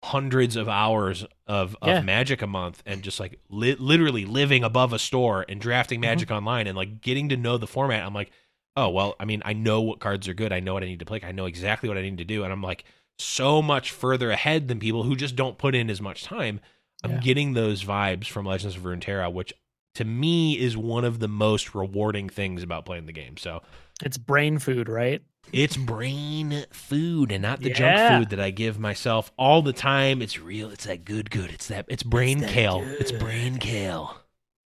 hundreds of hours of, of Yeah. magic a month and just like li- literally living above a store and drafting Mm-hmm. magic online and like getting to know the format i'm like oh well i mean i know what cards are good i know what i need to play i know exactly what i need to do and i'm like so much further ahead than people who just don't put in as much time i'm Yeah. getting those vibes from legends of runeterra which to me is one of the most rewarding things about playing the game so It's brain food, right? it's brain food and not the Yeah. junk food that I give myself all the time. It's real. It's that good, good. It's that. It's brain that kale. It's brain kale.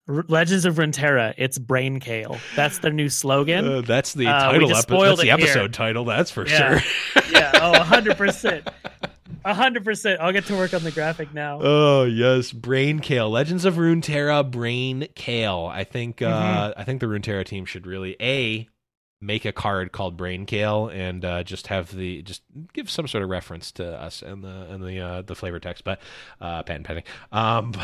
R- Legends of Runeterra, it's brain kale. That's their new slogan. Uh, that's the Uh, title. just Epi- that's the it here. episode title. That's for Yeah. sure. yeah, [laughs] oh, 100%. 100%. I'll get to work on the graphic now. Oh yes, brain kale. Legends of Runeterra, brain kale. I think. uh Mm-hmm. I think the Runeterra team should really a make a card called brain kale and uh, just have the just give some sort of reference to us and the and the uh, the flavor text, but uh, patent pending. Um, [laughs]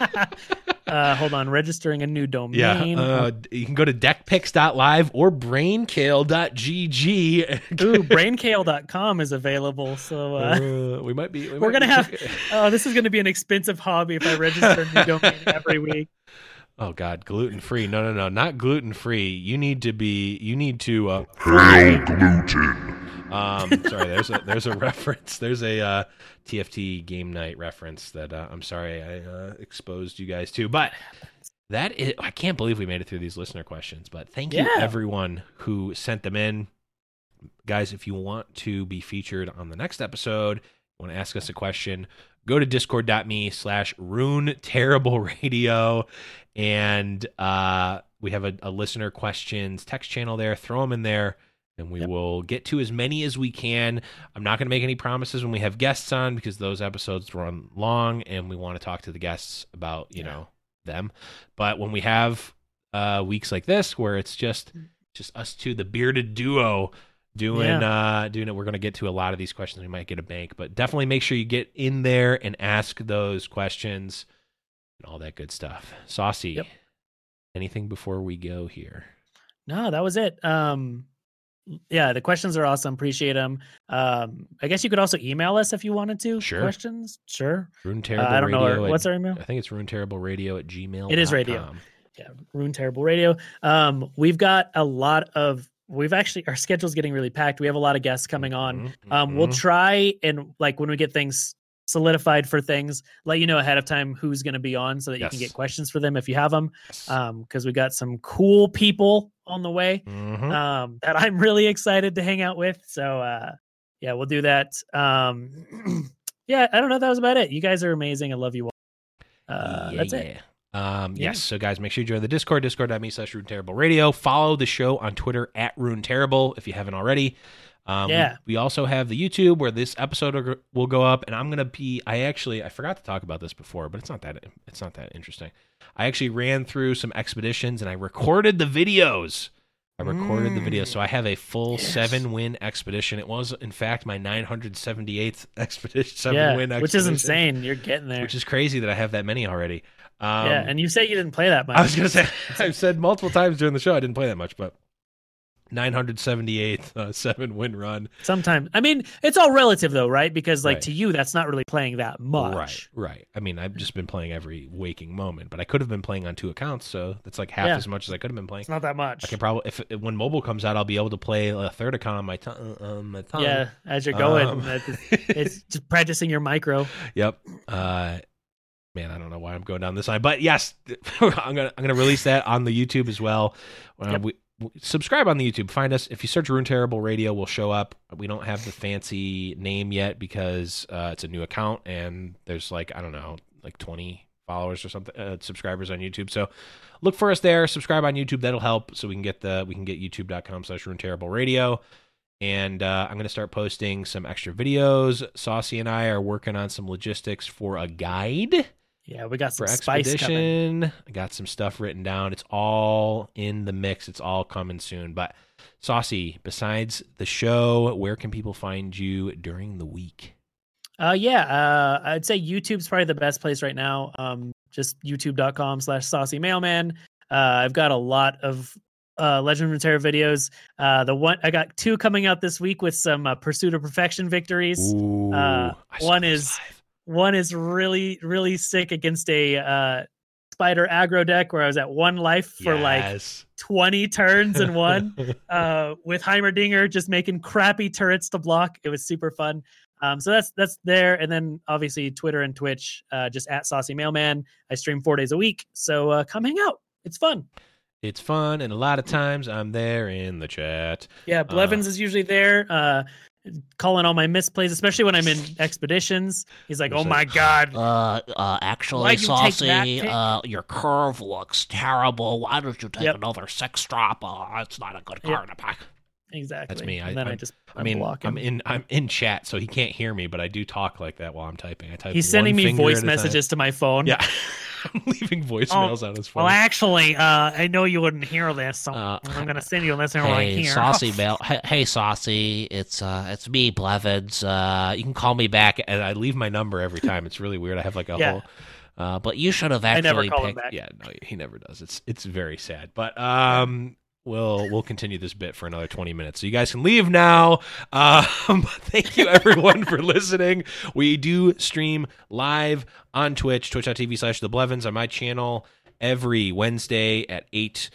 [laughs] uh, hold on, registering a new Yeah, domain. uh, you can go to deckpicks.live or brainkale.gg. Ooh, brainkale.com is available. So uh, Uh, we might be. we we're might going to be have, check- [laughs] oh, this is going to be an expensive hobby if I register a new domain every week. Oh God, gluten free? No, no, no, not gluten free. You need to be. You need to. Uh, Hail gluten. Um, sorry, there's a there's a reference. There's a uh, TFT game night reference that uh, I'm sorry I uh, exposed you guys to, but. That is, I can't believe we made it through these listener questions, but thank you everyone who sent them in. Guys, if you want to be featured on the next episode, want to ask us a question, go to discord.me slash rune terrible radio and uh, we have a, a listener questions text channel there. Throw them in there and we Yep. will get to as many as we can. I'm not going to make any promises when we have guests on because those episodes run long and we want to talk to the guests about, you Yeah. know, them. But when we have uh, weeks like this where it's just just us two, the bearded duo doing uh doing it, we're gonna get to a lot of these questions. We might get a bank, but definitely make sure you get in there and ask those questions and all that good stuff. Saucy, Yep. anything before we go here? No, that was it. Um, yeah, the questions are awesome. Appreciate them. Um, I guess you could also email us if you wanted to. Sure. Questions? Sure. Rune Uh, Terrible I don't know. Our- at- What's our email? I think it's Rune Terrible Radio at gmail. It is radio. yeah, Rune Terrible Radio. Um, we've got a lot of we've actually our schedule's getting really packed. We have a lot of guests coming on. Um, we'll try and like when we get things solidified for things, let you know ahead of time who's going to be on so that you can get questions for them if you have them. Yes. Um, because we got some cool people on the way Mhm. um that I'm really excited to hang out with. So uh yeah, we'll do that. Um [clears throat] yeah, I don't know. That was about it. You guys are amazing. I love you all. Uh Yeah, that's it. Um, Yeah. Yes. So, guys, make sure you join the Discord, discord.me slash Rune Terrible Radio. Follow the show on Twitter at Rune Terrible if you haven't already. Um, Yeah. We also have the YouTube where this episode will- go up, and I'm gonna be. I actually I forgot to talk about this before, but it's not that it's not that interesting. I actually ran through some expeditions and I recorded the videos. I recorded the video, so I have a full Yes. seven win expedition. It was, in fact, my 978th [laughs] expedition, seven yeah, win expedition, which is insane. You're getting there. Which is crazy that I have that many already. Um, yeah, and you say you didn't play that much. I was gonna say [laughs] I've said multiple times during the show I didn't play that much, but 978th uh, seven win run. Sometimes, I mean, it's all relative though, right? Because like Right. to you, that's not really playing that much. Right, right. I mean, I've just been playing every waking moment, but I could have been playing on two accounts, so that's like half Yeah. as much as I could have been playing. It's not that much. I can probably if when mobile comes out, I'll be able to play a third account on my tongue. On my tongue. yeah, as you're going, Um, [laughs] it's just practicing your micro. Yep. Uh, man, I don't know why I'm going down this line, but yes, [laughs] I'm gonna I'm gonna release that on the YouTube as well. Uh, Yep. we, we- subscribe on the YouTube. Find us if you search Rune Terrible Radio, we'll show up. We don't have the fancy name yet because uh, it's a new account and there's like I don't know like 20 followers or something uh, subscribers on YouTube. So look for us there. Subscribe on YouTube. That'll help so we can get the we can get YouTube.com/slash Rune Terrible Radio. And uh, I'm going to start posting some extra videos. Saucy and I are working on some logistics for a guide Yeah, we got for some coming. expedition. I got some stuff written down. It's all in the mix. It's all coming soon. But Saucy, besides the show, where can people find you during the week? Uh, yeah, uh, I'd say YouTube's probably the best place right now. Um, just youtube.com slash saucy mailman. Uh, I've got a lot of uh, Legend of Runeterra videos. Uh, the one I got two coming out this week with some uh, Pursuit of Perfection victories. Ooh, uh, one is- live. One is really, really sick against a uh, spider aggro deck where I was at one life for like 20 turns in one [laughs] uh, with Heimerdinger just making crappy turrets to block. It was super fun. Um, so that's that's there, and then obviously Twitter and Twitch, uh, just at Saucy Mailman. I stream four days a week, so uh, come hang out. It's fun. It's fun, and a lot of times I'm there in the chat. Yeah, Blevins is usually there, uh, calling all my misplays, especially when I'm in expeditions. He's like, "Oh my god, Uh, uh, actually, you take that Saucy, uh, your curve looks terrible. Why don't you take Yep. another six drop? Uh, it's not a good Yep. card to pack. Exactly." That's me. I- and then I, I'm- just I mean, unblock him. I'm in I'm in chat, so he can't hear me, but I do talk like that while I'm typing. I type. He's sending me voice at a time. messages to my phone. Yeah, [laughs] I'm leaving voicemails on his phone. Well, actually, uh, I know you wouldn't hear this, so Uh, I'm gonna send you a listener right Hey, here. Saucy [laughs] Mail. Hey, hey, Saucy. It's uh, it's me, Blevins. Uh, you can call me back. and I leave my number every time. It's really weird. I have like a Yeah. whole. Uh, but you should have I actually never call him back. Yeah, no, he never does. It's it's very sad. But um, we'll we'll continue this bit for another twenty minutes. So you guys can leave now. Um, [laughs] thank you everyone for listening. We do stream live on Twitch, twitch.tv slash the Blevins on my channel every Wednesday at eight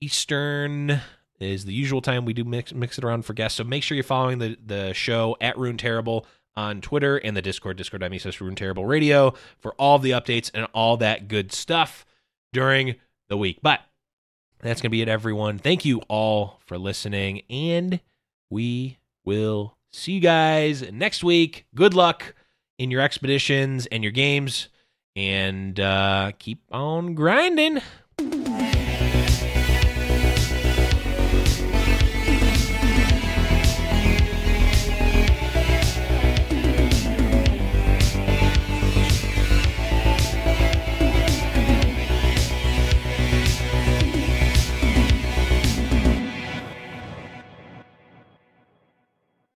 Eastern is the usual time we do mix mix it around for guests. So make sure you're following the the show at Rune Terrible on Twitter and the Discord, discord.me slash Rune Terrible Radio for all the updates and all that good stuff during the week. But that's gonna be it, everyone. Thank you all for listening, and we will see you guys next week. Good luck in your expeditions and your games, and uh, keep on grinding.